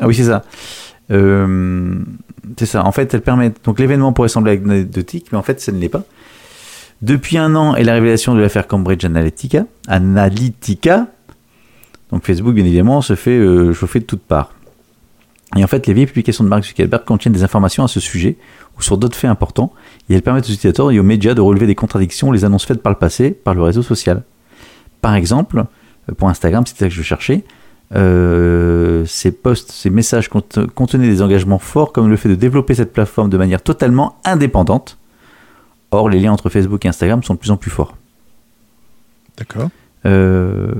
C: Ah oui, c'est ça. Euh, c'est ça. En fait, elle permet. Donc l'événement pourrait sembler anecdotique, mais en fait, ça ne l'est pas. Depuis un an et la révélation de l'affaire Cambridge Analytica, Analytica, donc Facebook, bien évidemment, se fait euh, chauffer de toutes parts. Et en fait, les vieilles publications de Mark Zuckerberg contiennent des informations à ce sujet ou sur d'autres faits importants, et elles permettent aux utilisateurs et aux médias de relever des contradictions les annonces faites par le passé par le réseau social. Par exemple, euh, pour Instagram, c'était ça que je cherchais, euh, ces posts, ces messages cont- contenaient des engagements forts comme le fait de développer cette plateforme de manière totalement indépendante. Or, les liens entre Facebook et Instagram sont de plus en plus forts.
A: D'accord.
C: Euh,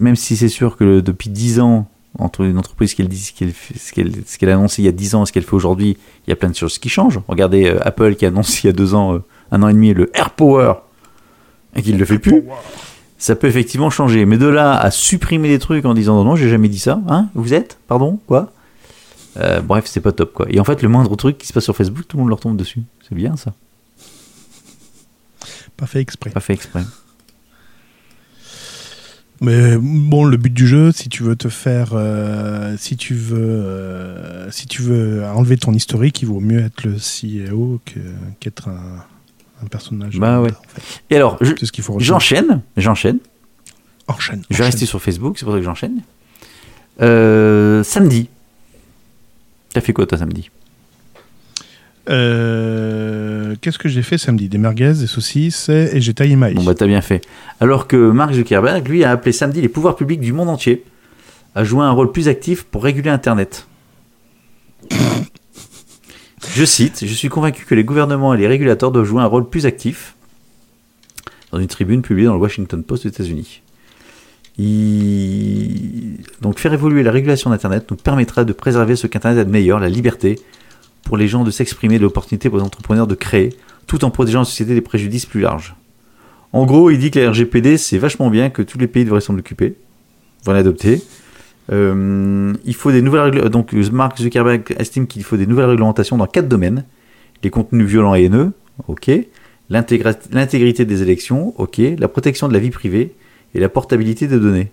C: même si c'est sûr que depuis 10 ans, entre une entreprise, qu'elle dit, ce qu'elle a annoncé il y a 10 ans et ce qu'elle fait aujourd'hui, il y a plein de choses qui changent. Regardez euh, Apple qui a annoncé il y a 2 ans, un an et demi, le AirPower, et qui ne le fait plus. Ça peut effectivement changer. Mais de là à supprimer des trucs en disant non, non, j'ai jamais dit ça, hein Vous êtes Pardon Quoi? Euh, Bref, c'est pas top quoi. Et en fait, le moindre truc qui se passe sur Facebook, tout le monde leur tombe dessus. C'est bien ça.
A: Pas fait exprès.
C: Pas fait exprès.
A: Mais bon, le but du jeu, si tu veux te faire, euh, si tu veux, euh, si tu veux enlever ton historique, il vaut mieux être le CEO qu'être un, un personnage.
C: Bah ouais.
A: en fait.
C: Et alors, je-
A: C'est ce qu'il faut. retenir.
C: j'enchaîne, j'enchaîne.
A: Enchaîne.
C: Je vais rester sur Facebook, c'est pour ça que j'enchaîne. Euh, samedi. T'as fait quoi toi samedi?
A: Euh, Qu'est-ce que j'ai fait samedi? Des merguez, des saucisses et, et j'ai taillé maïs.
C: Bon bah t'as bien fait. Alors que Mark Zuckerberg, lui, a appelé samedi les pouvoirs publics du monde entier à jouer un rôle plus actif pour réguler Internet. [laughs] Je cite, je suis convaincu que les gouvernements et les régulateurs doivent jouer un rôle plus actif dans une tribune publiée dans le Washington Post aux États-Unis. Donc faire évoluer la régulation d'Internet nous permettra de préserver ce qu'Internet a de meilleur, la liberté, pour les gens de s'exprimer, l'opportunité pour les entrepreneurs de créer, tout en protégeant la société des préjudices plus larges. En gros, il dit que la RGPD, c'est vachement bien, que tous les pays devraient s'en occuper, devraient l'adopter, Euh, il faut des nouvelles règles. Donc, Mark Zuckerberg estime qu'il faut des nouvelles réglementations dans quatre domaines les contenus violents et haineux, ok. L'intégrité des élections, ok. La protection de la vie privée et la portabilité des données.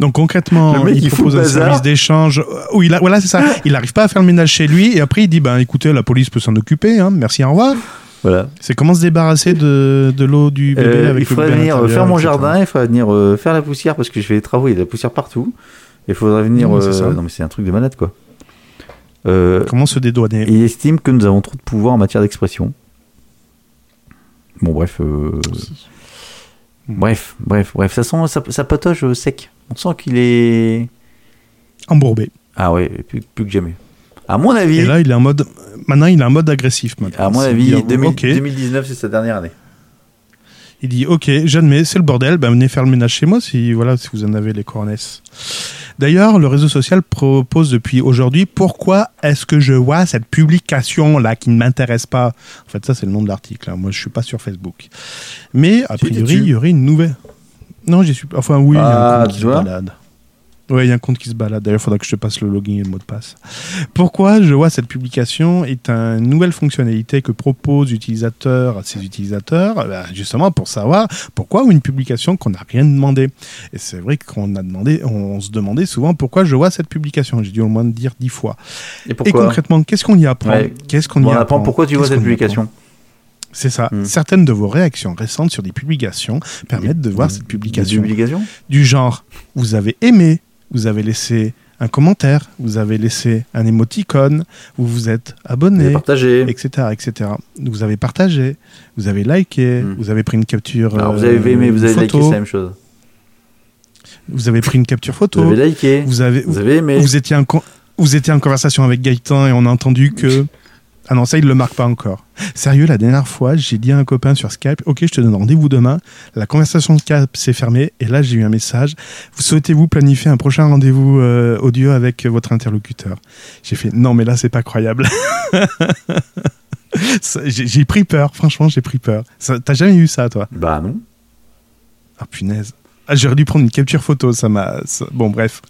A: Donc concrètement,
C: mec,
A: il
C: il
A: propose un service d'échange où il a, voilà, c'est ça. [laughs] Il n'arrive pas à faire le ménage chez lui et après il dit, ben écoutez, la police peut s'en occuper, hein, merci, au revoir.
C: Voilà.
A: C'est comment se débarrasser de, de l'eau du bébé
C: Euh,
A: avec
C: il faudrait
A: le
C: venir euh, faire mon
A: etc.
C: jardin, il faudrait venir euh, faire la poussière parce que je fais des travaux, il y a de la poussière partout. Il faudrait venir.
A: C'est
C: euh,
A: ça.
C: non, mais c'est un truc de malade, quoi. Euh,
A: Comment se dédouaner
C: il estime que nous avons trop de pouvoir en matière d'expression. Bon, bref. euh, Bref, bref, bref. Ça sent, ça, ça patoche sec. On sent qu'il est.
A: Embourbé.
C: Ah ouais, plus, plus que jamais. À mon avis,
A: Et là, il est en mode. Maintenant, il est en mode agressif. maintenant.
C: à mon avis,
A: dire,
C: 2000
A: ok.
C: 2019, c'est sa dernière année.
A: Il dit Ok, j'admets, c'est le bordel, ben, venez faire le ménage chez moi si, voilà, si vous en avez les cornesses. D'ailleurs, le réseau social propose depuis aujourd'hui pourquoi est-ce que je vois cette publication-là qui ne m'intéresse pas? En fait, ça, c'est le nom de l'article. hein. Moi, je suis pas sur Facebook. Mais, a priori, il y aurait une nouvelle. Non, j'y suis pas. Enfin, oui, il y a
C: Ah,
A: un compte
C: tu vois
A: balade. Ouais, il y a un compte qui se balade. D'ailleurs, il faudra que je te passe le login et le mot de passe. Pourquoi je vois cette publication est une nouvelle fonctionnalité que propose l'utilisateur à ses utilisateurs, ben, justement pour savoir pourquoi une publication qu'on n'a rien demandé. Et c'est vrai qu'on a demandé, on se demandait souvent pourquoi je vois cette publication. J'ai dû au moins dire dix fois.
C: Et
A: concrètement, qu'est-ce qu'on y apprend
C: Ouais.
A: Qu'est-ce qu'on y
C: On
A: apprend
C: apprend pourquoi tu vois cette publication.
A: C'est ça.
C: Hmm.
A: Certaines de vos réactions récentes sur des publications permettent de voir cette
C: Des
A: publication
C: publications
A: du genre vous avez aimé, vous avez laissé un commentaire, vous avez laissé un émoticône, vous vous êtes abonné,
C: partagé.
A: etc., etc. Vous avez partagé, vous avez liké,
C: Hmm.
A: vous avez pris une capture
C: Alors, vous
A: euh,
C: avez aimé, vous avez liké,
A: photo,
C: c'est la même chose.
A: vous avez pris une capture photo,
C: Vous avez liké.
A: vous avez,
C: Vous avez aimé.
A: vous étiez en, vous étiez en conversation avec Gaëtan et on a entendu que ah non ça il le marque pas encore. Sérieux la dernière fois j'ai dit à un copain sur Skype ok je te donne rendez-vous demain. La conversation Skype s'est fermée et là j'ai eu un message. Vous souhaitez-vous planifier un prochain rendez-vous euh, audio avec votre interlocuteur? J'ai fait non mais là c'est pas croyable. [laughs] J'ai pris peur franchement j'ai pris peur. T'as jamais eu ça toi?
C: Bah non.
A: ah punaise. Ah, J'aurais dû prendre une capture photo, ça m'a. Bon, bref.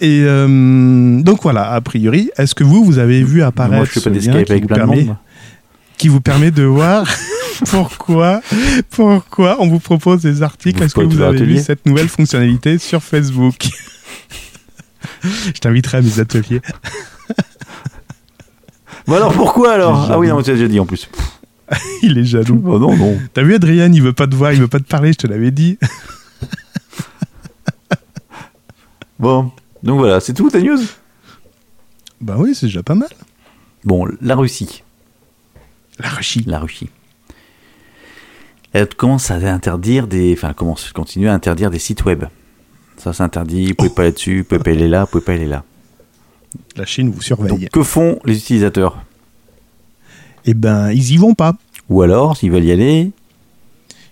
A: Et euh, donc voilà, a priori, est-ce que vous, vous avez vu apparaître
C: Moi, je fais pas des Skype avec
A: vous,
C: plein de
A: qui vous permet de voir [laughs] pourquoi, pourquoi on vous propose des articles? Est-ce que vous avez vu cette nouvelle fonctionnalité sur Facebook? [laughs] Je t'inviterai à mes ateliers. [laughs]
C: Bon alors pourquoi alors? Ah oui, non, tu as déjà dit en plus.
A: Il est jaloux.
C: Oh non, non.
A: T'as vu Adrien, il veut pas te voir, il veut pas te parler, je te l'avais dit.
C: Bon, donc voilà, c'est tout ta news?
A: Bah oui, c'est déjà pas mal.
C: Bon, la Russie.
A: La Russie.
C: La Russie. Elle commence à interdire des. Enfin, commence, continue à interdire des sites web. Ça, c'est interdit, vous pouvez pas aller dessus, vous pouvez pas aller là, vous pouvez pas aller là.
A: La Chine vous surveille.
C: Donc, que font les utilisateurs?
A: Eh ben, ils y vont pas.
C: Ou alors, s'ils veulent y aller,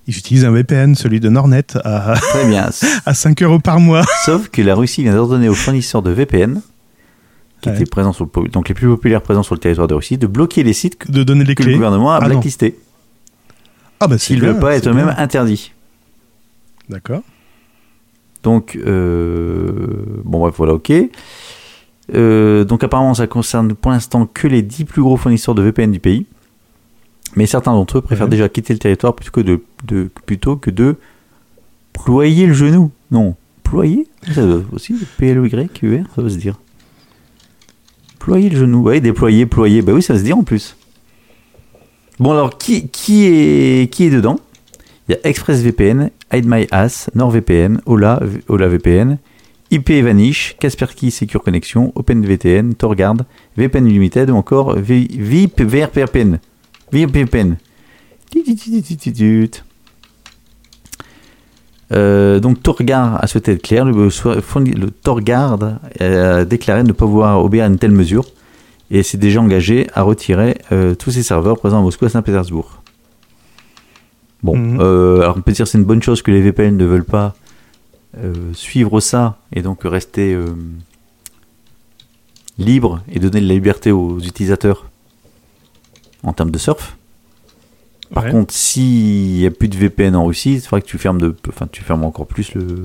A: Ils utilisent un VPN, celui de Nornet, à,
C: très bien. [laughs]
A: à 5 euros par mois.
C: Sauf que la Russie vient d'ordonner aux fournisseurs de VPN, qui
A: Ouais.
C: étaient présents sur le, donc les plus populaires présents sur le territoire de Russie, de bloquer les sites que,
A: De donner les
C: que le
A: clés.
C: gouvernement a
A: Ah
C: blacklistés,
A: Ah bah c'est
C: s'ils ne veulent pas être eux-mêmes interdits.
A: D'accord.
C: Donc, euh, bon, bref, voilà, ok. Euh, donc, apparemment, ça concerne pour l'instant que les 10 plus gros fournisseurs de VPN du pays. Mais certains d'entre eux préfèrent
A: Ouais.
C: déjà quitter le territoire plutôt que de, de- plutôt que de ployer le genou. Non, ployer? Ça doit aussi, P-L-O-Y-U-R, ça va se dire. Ployer le genou, ouais, déployer, ployer, bah oui, ça va se dire en plus. Bon, alors, qui, qui, est, qui est dedans? Il y a ExpressVPN, HideMyAss, NordVPN, Ola, Ola VPN, IP Vanish, Kaspersky Secure Connection, OpenVPN, Torguard, VPN Unlimited ou encore VIP VRPN. VPN. Tut-tut-tut-tut-tut. Euh, donc Torguard a souhaité être clair, le, le Torguard a déclaré ne pas vouloir obéir à une telle mesure et s'est déjà engagé à retirer euh, tous ses serveurs présents à Moscou et à Saint-Pétersbourg. Bon,
A: Mhm.
C: euh, alors on peut dire que c'est une bonne chose que les VPN ne veulent pas euh, suivre ça et donc rester euh, libre et donner de la liberté aux utilisateurs en termes de surf. Par
A: Ouais.
C: contre, s'il n'y a plus de VPN en Russie, il faudra que tu fermes de, enfin, tu fermes encore plus le,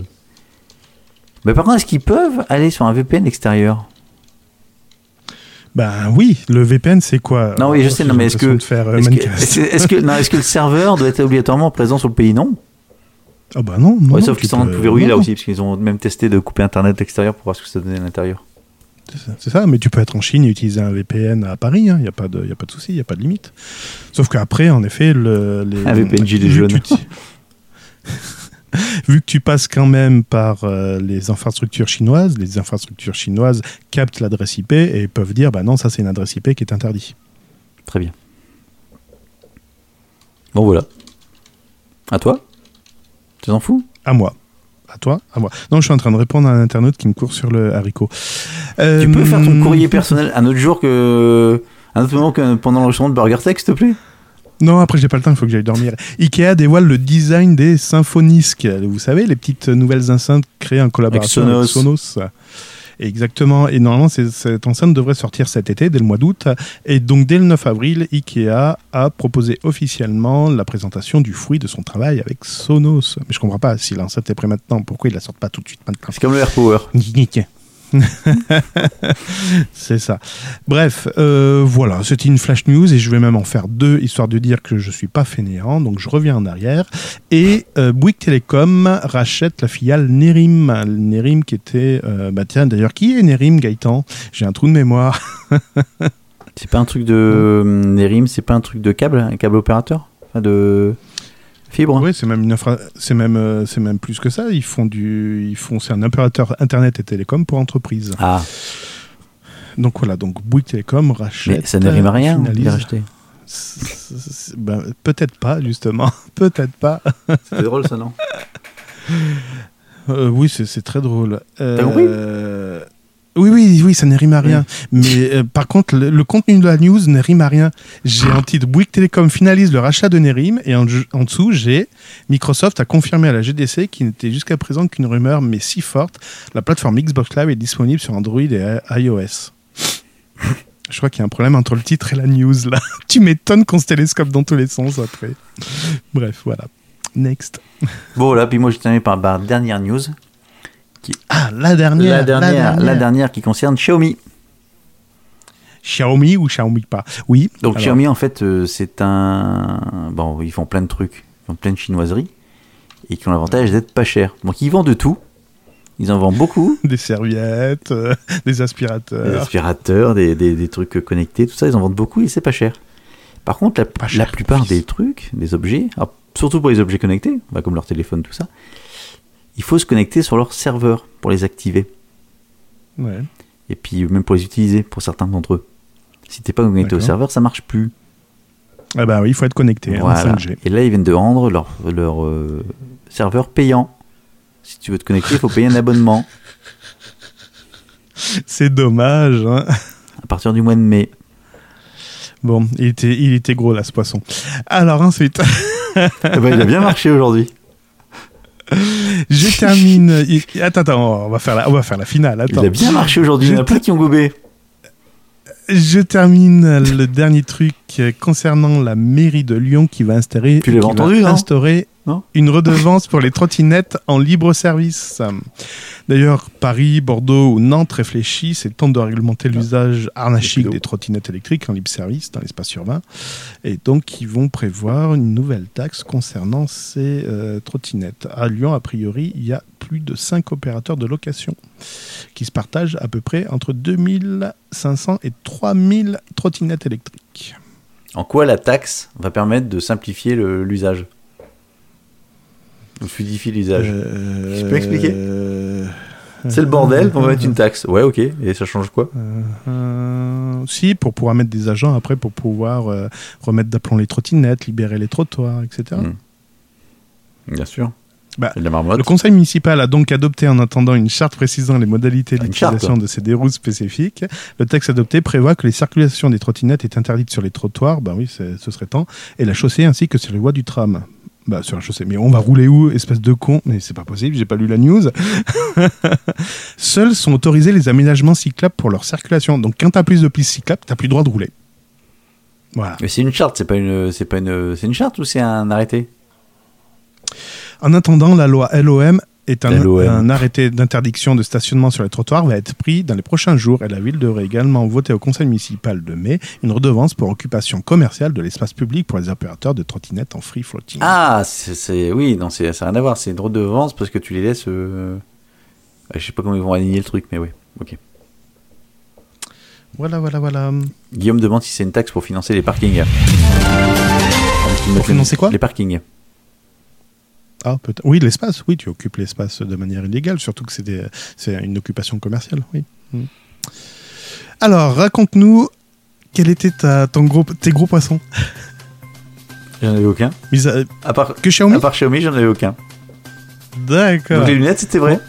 C: Mais par contre, est-ce qu'ils peuvent aller sur un VPN extérieur?
A: Ben oui, le VPN c'est quoi?
C: Non, oui, je sais, non, mais est-ce que,
A: euh,
C: est-ce que, est-ce que- est-ce que- le serveur doit être obligatoirement présent sur le pays? Non.
A: Ah bah non, non.
C: Ouais,
A: non,
C: sauf qu'ils sont en
A: peux-
C: train de tout verrouiller là aussi, parce qu'ils ont même testé de couper Internet extérieur pour voir ce que ça donnait à l'intérieur.
A: C'est ça- mais tu peux être en Chine et utiliser un VPN à Paris, il n'y a pas de, y a pas de souci, il n'y a pas de limite. Sauf qu'après, en effet, le, les,
C: Un VPN gilet
A: vu
C: jaune.
A: que tu- [laughs] Vu que tu passes quand même par euh, les infrastructures chinoises, les infrastructures chinoises captent l'adresse IP et peuvent dire bah non, ça c'est une adresse IP qui est interdite.
C: Très bien. Bon, voilà. À toi? Tu t'en fous?
A: À moi. À toi À moi. Non, je suis en train de répondre à un internaute qui me court sur le haricot. Euh,
C: Tu peux faire ton courrier personnel un autre jour que. Un autre moment que pendant l'enregistrement de Burger Tech, s'il te plaît?
A: Non, après j'ai pas le temps, il faut que j'aille dormir. Ikea dévoile le design des Symphonisk. Vous savez, les petites nouvelles enceintes créées en collaboration
C: Avec
A: avec Sonos. Exactement. Et normalement, cette enceinte devrait sortir cet été, dès le mois d'août. Et donc, dès le 9 avril, Ikea a proposé officiellement la présentation du fruit de son travail avec Sonos. Mais je comprends pas, si l'enceinte est prête maintenant, pourquoi ils la sortent pas tout de suite maintenant?
C: C'est comme le AirPower. [laughs] [laughs]
A: c'est ça. Bref, euh, voilà, c'était une flash news et je vais même en faire deux, histoire de dire que je suis pas fainéant, donc je reviens en arrière. Et euh, Bouygues Télécom rachète la filiale Nerim. Nerim qui était... euh, bah tiens, d'ailleurs, qui est Nerim, Gaëtan? J'ai un trou de mémoire. [laughs]
C: C'est pas un truc de. Nerim, c'est pas un truc de câble Un câble opérateur? De. Fibre
A: Oui, c'est même une infra... c'est même euh, c'est même plus que ça. Ils font du, ils font, c'est un opérateur internet et télécom pour entreprise.
C: Ah,
A: Donc voilà, donc Bouygues Télécom rachète.
C: mais ça ne rime à rien de racheter.
A: Ben, peut-être pas justement, [laughs] peut-être pas.
C: C'est drôle ça, non?
A: Euh, oui, c'est c'est très drôle. Euh, Oui, oui, oui, ça ne rime à rien. Mais euh, par contre, le, le contenu de la news ne rime à rien. J'ai en titre Bouygues Télécom finalise le rachat de Nerim et en, en dessous, j'ai Microsoft a confirmé à la GDC qui n'était jusqu'à présent qu'une rumeur, mais si forte. La plateforme Xbox Live est disponible sur Android et iOS. Je crois qu'il y a un problème entre le titre et la news là. [laughs] tu m'étonnes qu'on se télescope dans tous les sens après. Bref, voilà. Next.
C: Bon, là, puis moi, je termine par ma dernière news.
A: Ah, la dernière.
C: la, dernière, la dernière qui concerne Xiaomi.
A: Xiaomi ou Xiaomi pas? Oui.
C: Donc,
A: Alors,
C: Xiaomi, en fait, euh, c'est un. Bon, ils font plein de trucs, ils font plein de chinoiseries et qui ont l'avantage d'être pas chers. Donc, ils vendent de tout. Ils en vendent beaucoup. [laughs]
A: Des serviettes, euh, des
C: Des
A: aspirateurs.
C: aspirateurs, des, des- des trucs connectés, tout ça, ils en vendent beaucoup et c'est pas cher. Par contre, la,
A: Pas
C: la
A: cher,
C: plupart des trucs, des objets, alors, surtout pour les objets connectés, bah, comme leur téléphone, tout ça, il faut se connecter sur leur serveur pour les activer.
A: Ouais.
C: Et puis même pour les utiliser, pour certains d'entre eux. Si t'es pas connecté au serveur, ça marche plus.
A: Ah bah oui, il faut être connecté
C: Voilà.
A: en 5G.
C: Et là, ils viennent de rendre leur, leur euh, serveur payant. Si tu veux te connecter, il faut payer un abonnement [laughs]
A: C'est dommage. hein.
C: à partir du mois de mai.
A: Bon, il était, il était gros là, ce poisson. Alors ensuite, [laughs]
C: Eh ben, il a bien marché aujourd'hui. [laughs]
A: je termine. il- Attends, attends, on va faire la, on va faire la finale.
C: Il
A: Attends.
C: a bien marché aujourd'hui. Il y en a plein qui ont gobé.
A: Je termine le dernier truc concernant la mairie de Lyon qui va instaurer,
C: Tu
A: qui va
C: entendu,
A: instaurer
C: Non
A: une redevance pour les trottinettes en libre service. D'ailleurs, Paris, Bordeaux ou Nantes réfléchissent et tentent de réglementer l'usage arnachique
C: Rapido.
A: des trottinettes électriques en libre service dans l'espace urbain. Et donc, ils vont prévoir une nouvelle taxe concernant ces euh, trottinettes. À Lyon, a priori, il y a plus de 5 opérateurs de location qui se partagent à peu près entre 2500 et 3000 trottinettes électriques.
C: En quoi la taxe va permettre de simplifier l'usage? Fluidifier l'usage
A: Euh,
C: Tu peux expliquer
A: euh,
C: C'est le bordel, on va mettre une taxe. Ouais, ok. Et ça change quoi
A: Euh, si, pour pouvoir mettre des agents après, pour pouvoir euh, remettre d'aplomb les trottinettes, libérer les trottoirs, etc.
C: Mm. Bien sûr.
A: Bah. Le conseil municipal a donc adopté en attendant une charte précisant les modalités d'utilisation de ces déroutes spécifiques. Le texte adopté prévoit que les circulations des trottinettes est interdite sur les trottoirs, ben oui, ce serait temps, et la chaussée ainsi que sur les voies du tram. Bah, sur la chaussée. Mais on va rouler où, espèce de con? Mais c'est pas possible, j'ai pas lu la news. [laughs] Seuls sont autorisés les aménagements cyclables pour leur circulation. Donc quand t'as plus de pistes cyclables, t'as plus le droit de rouler. Voilà.
C: Mais c'est une charte, c'est pas une, c'est pas une, c'est une charte ou c'est un arrêté?
A: En attendant, la loi LOM est un, un arrêté d'interdiction de stationnement sur les trottoirs va être pris dans les prochains jours et la ville devrait également voter au conseil municipal de mai une redevance pour occupation commerciale de l'espace public pour les opérateurs de trottinettes en free floating.
C: Ah, c'est, c'est- oui, non, c'est, ça n'a rien à voir. C'est une redevance parce que tu les laisses. euh, Je sais pas comment ils vont aligner le truc, mais oui. Ok.
A: Voilà, voilà, voilà.
C: Guillaume demande si c'est une taxe pour financer les parkings.
A: Pour financer quoi?
C: Les parkings.
A: Ah, peut oui, l'espace, oui, tu occupes l'espace de manière illégale, surtout que c'est une occupation commerciale, oui. Mm. Alors, raconte-nous quel était ta, ton gros, tes gros poissons?
C: J'en avais aucun.
A: Mis à-
C: À part,
A: Que Xiaomi?
C: à part Xiaomi, j'en avais aucun.
A: D'accord.
C: Donc les lunettes, c'était vrai.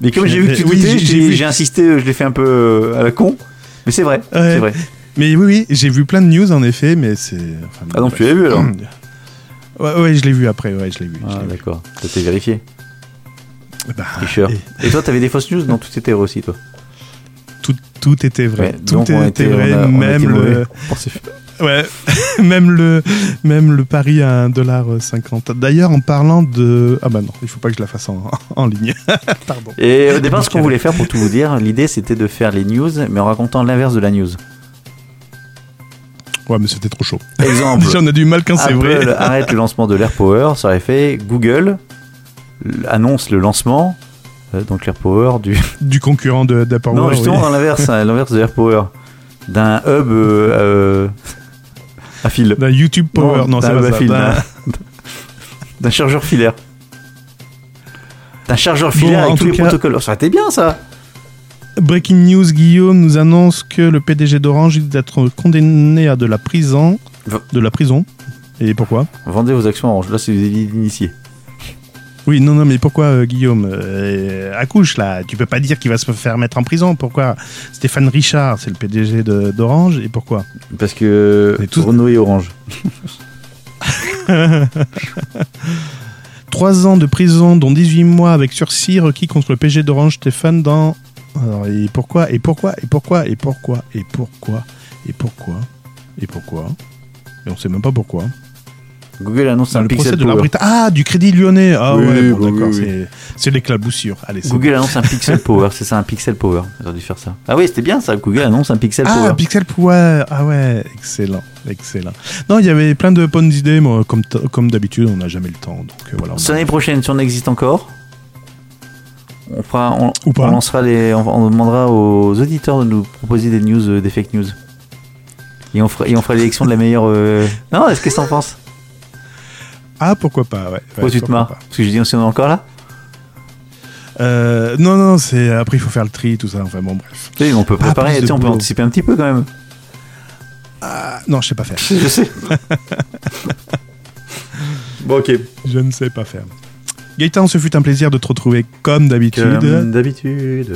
C: Mais comme j'ai vu que tu
A: oui,
C: doutais,
A: j'ai-
C: insisté, je l'ai fait un peu euh, à la con. Mais c'est vrai.
A: Ouais.
C: C'est vrai.
A: Mais oui, oui, j'ai vu plein de news en effet, mais c'est. enfin,
C: Ah donc
A: bref.
C: tu l'as vu alors
A: Ouais, ouais, je l'ai vu après, ouais, je l'ai vu.
C: Ah d'accord. Ça t'est vérifié.
A: Bah, et
C: Et toi, t'avais des fausses news Non, tout était vrai aussi, toi.
A: tout, tout était vrai.
C: Ouais,
A: tout était
C: était-
A: vrai,
C: on a- on
A: même le. Ouais, [laughs] même le, même le pari à 1,50$. D'ailleurs, en parlant de. Ah bah non, il faut pas que je la fasse en, [laughs] en ligne. [laughs] Pardon.
C: Et au départ, ce qu'on voulait faire, pour tout vous dire, l'idée c'était de faire les news, mais en racontant l'inverse de la news.
A: Ouais, mais c'était trop chaud.
C: Exemple. [laughs]
A: Déjà, on a du mal quand c'est vrai.
C: arrête le lancement de l'AirPower, ça aurait fait Google annonce le lancement, euh, donc l'AirPower du.
A: Du concurrent de d'Apple.
C: non, justement dans l'inverse, hein, l'inverse de l'AirPower, d'un hub euh, euh, à fil,
A: D'un YouTube Power. Non,
C: d'un
A: c'est pas ça.
C: fil, [laughs]
A: D'un-
C: chargeur filaire, d'un chargeur filaire avec tous les
A: cas-
C: protocoles. Ça aurait été bien ça.
A: Breaking news, Guillaume nous annonce que le PDG d'Orange est d'être condamné à de la prison. De la prison. Et pourquoi?
C: Vendez vos actions orange. Là, c'est des délits d'initiés.
A: Oui, non, non, mais pourquoi, euh, Guillaume? Euh, Accouche, là. Tu peux pas dire qu'il va se faire mettre en prison. Pourquoi? Stéphane Richard, c'est le PDG d'Orange. Et pourquoi?
C: Parce que
A: tous-
C: Renault et Orange. [laughs]
A: Trois ans de prison, dont 18 mois avec sursis requis contre le PG d'Orange Stéphane dans. Alors, et pourquoi Et pourquoi Et pourquoi Et pourquoi Et pourquoi Et pourquoi Et pourquoi? Et on sait même pas pourquoi.
C: Google annonce un
A: le
C: Pixel
A: de
C: Power.
A: Ah, du crédit lyonnais Ah
C: Oui,
A: ouais, bon,
C: oui,
A: d'accord,
C: oui,
A: c'est- l'éclaboussure. Allez,
C: Google annonce un Pixel [laughs] Power, c'est ça, un Pixel Power. J'aurais dû faire ça. Ah oui, c'était bien ça. Google annonce un Pixel
A: Ah,
C: Power.
A: Pixel Power Ah ouais, excellent, excellent. Non, il y avait plein de bonnes idées, mais comme, comme d'habitude, on n'a jamais le temps. Donc euh, voilà.
C: l'année prochaine, si on existe encore, on fera, on,
A: Ou pas.
C: on lancera les, on, on demandera aux auditeurs de nous proposer des news, euh, des fake news. Et on fera, et on fera l'élection de la meilleure. euh, Non, est-ce que t'en penses?
A: Ah, pourquoi pas, ouais.
C: Pourquoi
A: ouais,
C: tu te
A: pourquoi
C: marres
A: pas.
C: Parce que j'ai dit, si on est encore là?
A: Euh, non, non, c'est après il faut faire le tri, tout ça. Enfin bon, bref.
C: Tu sais, on peut
A: Ah,
C: préparer,
A: de
C: sais, on peut
A: boulot.
C: anticiper un petit peu quand même.
A: Ah, non, je sais pas faire. [laughs]
C: Je sais. [laughs] bon, ok.
A: Je ne sais pas faire. Gaëtan, ce fut un plaisir de te retrouver comme d'habitude.
C: Comme d'habitude.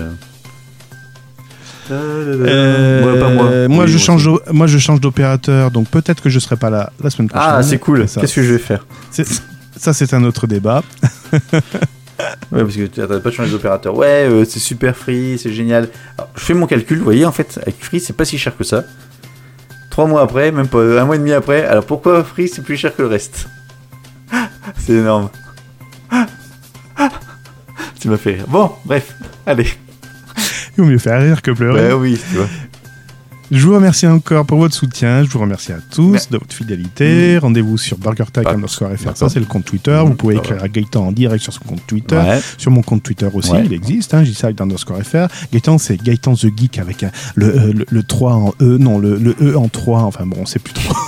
A: Euh,
C: Ouais, pas moi.
A: moi,
C: Oui,
A: je change
C: aussi.
A: d'o- moi, je change d'opérateur, donc peut-être que je serai pas là la semaine prochaine.
C: Ah, c'est cool. Qu'est-ce que je vais faire
A: Ça, c'est un autre débat.
C: Ouais, parce que tu n'arrêtes pas de changer d'opérateur. Ouais, euh, c'est super free, c'est génial. Alors, je fais mon calcul, vous voyez, en fait, avec free, c'est pas si cher que ça. Trois mois après, même pas un mois et demi après, alors pourquoi free c'est plus cher que le reste? [laughs] C'est énorme. Tu m'as fait rire. Bon, bref, allez.
A: Il vaut mieux faire rire que pleurer.
C: Ouais, oui, tu vois.
A: Je vous remercie encore pour votre soutien. Je vous remercie à tous
C: Ouais.
A: de votre fidélité. Rendez-vous sur BurgerTech
C: Ah,
A: underscore FR. Ça, c'est le compte Twitter.
C: Mhm,
A: Vous pouvez
C: ça
A: écrire à Gaëtan en direct sur son compte Twitter.
C: Ouais.
A: Sur mon compte Twitter aussi,
C: Ouais.
A: il existe. Hein, Giside underscore FR. Gaëtan, c'est Gaëtan the Geek avec un- le, euh, le, le 3 en E. Non, le, le E en 3. Enfin bon, on sait plus trop. [laughs]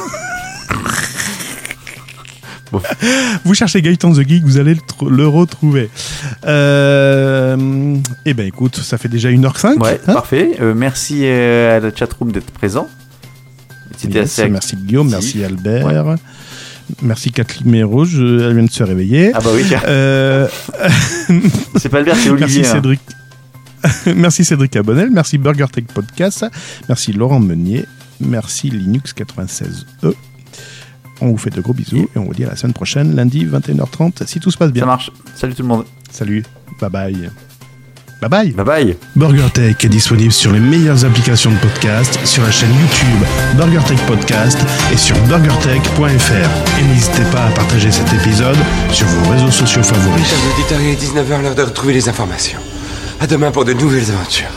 C: Bon. [laughs]
A: Vous cherchez Gaëtan the Geek, vous allez le, tr- le retrouver. Euh, eh ben écoute, ça fait déjà 1h05.
C: Ouais,
A: hein
C: parfait. Euh, merci euh, à la chatroom d'être présent. C'était
A: Yes,
C: assez.
A: Merci Guillaume, merci Albert. Merci Kathleen Méro, je- elle vient de se réveiller.
C: Ah bah oui,
A: Euh, [laughs]
C: c'est pas Albert, c'est Olivier.
A: merci
C: hein.
A: Cédric. [laughs] merci Cédric Abonnel, merci Burger Tech Podcast, merci Laurent Meunier, merci Linux 96E. On vous fait de gros bisous et on vous dit à la semaine prochaine, lundi 21h30, si tout se passe
C: Ça
A: bien.
C: marche. Salut tout le monde.
A: Salut, bye bye.
F: Bye bye.
C: Bye bye.
A: BurgerTech est disponible sur les meilleures applications de podcast, sur la chaîne YouTube BurgerTech Podcast et sur burgertech.fr. Et n'hésitez pas à partager cet épisode sur vos réseaux sociaux favoris.
E: Chers auditeurs, il est 19h, l'heure de retrouver les informations. À demain pour de nouvelles aventures.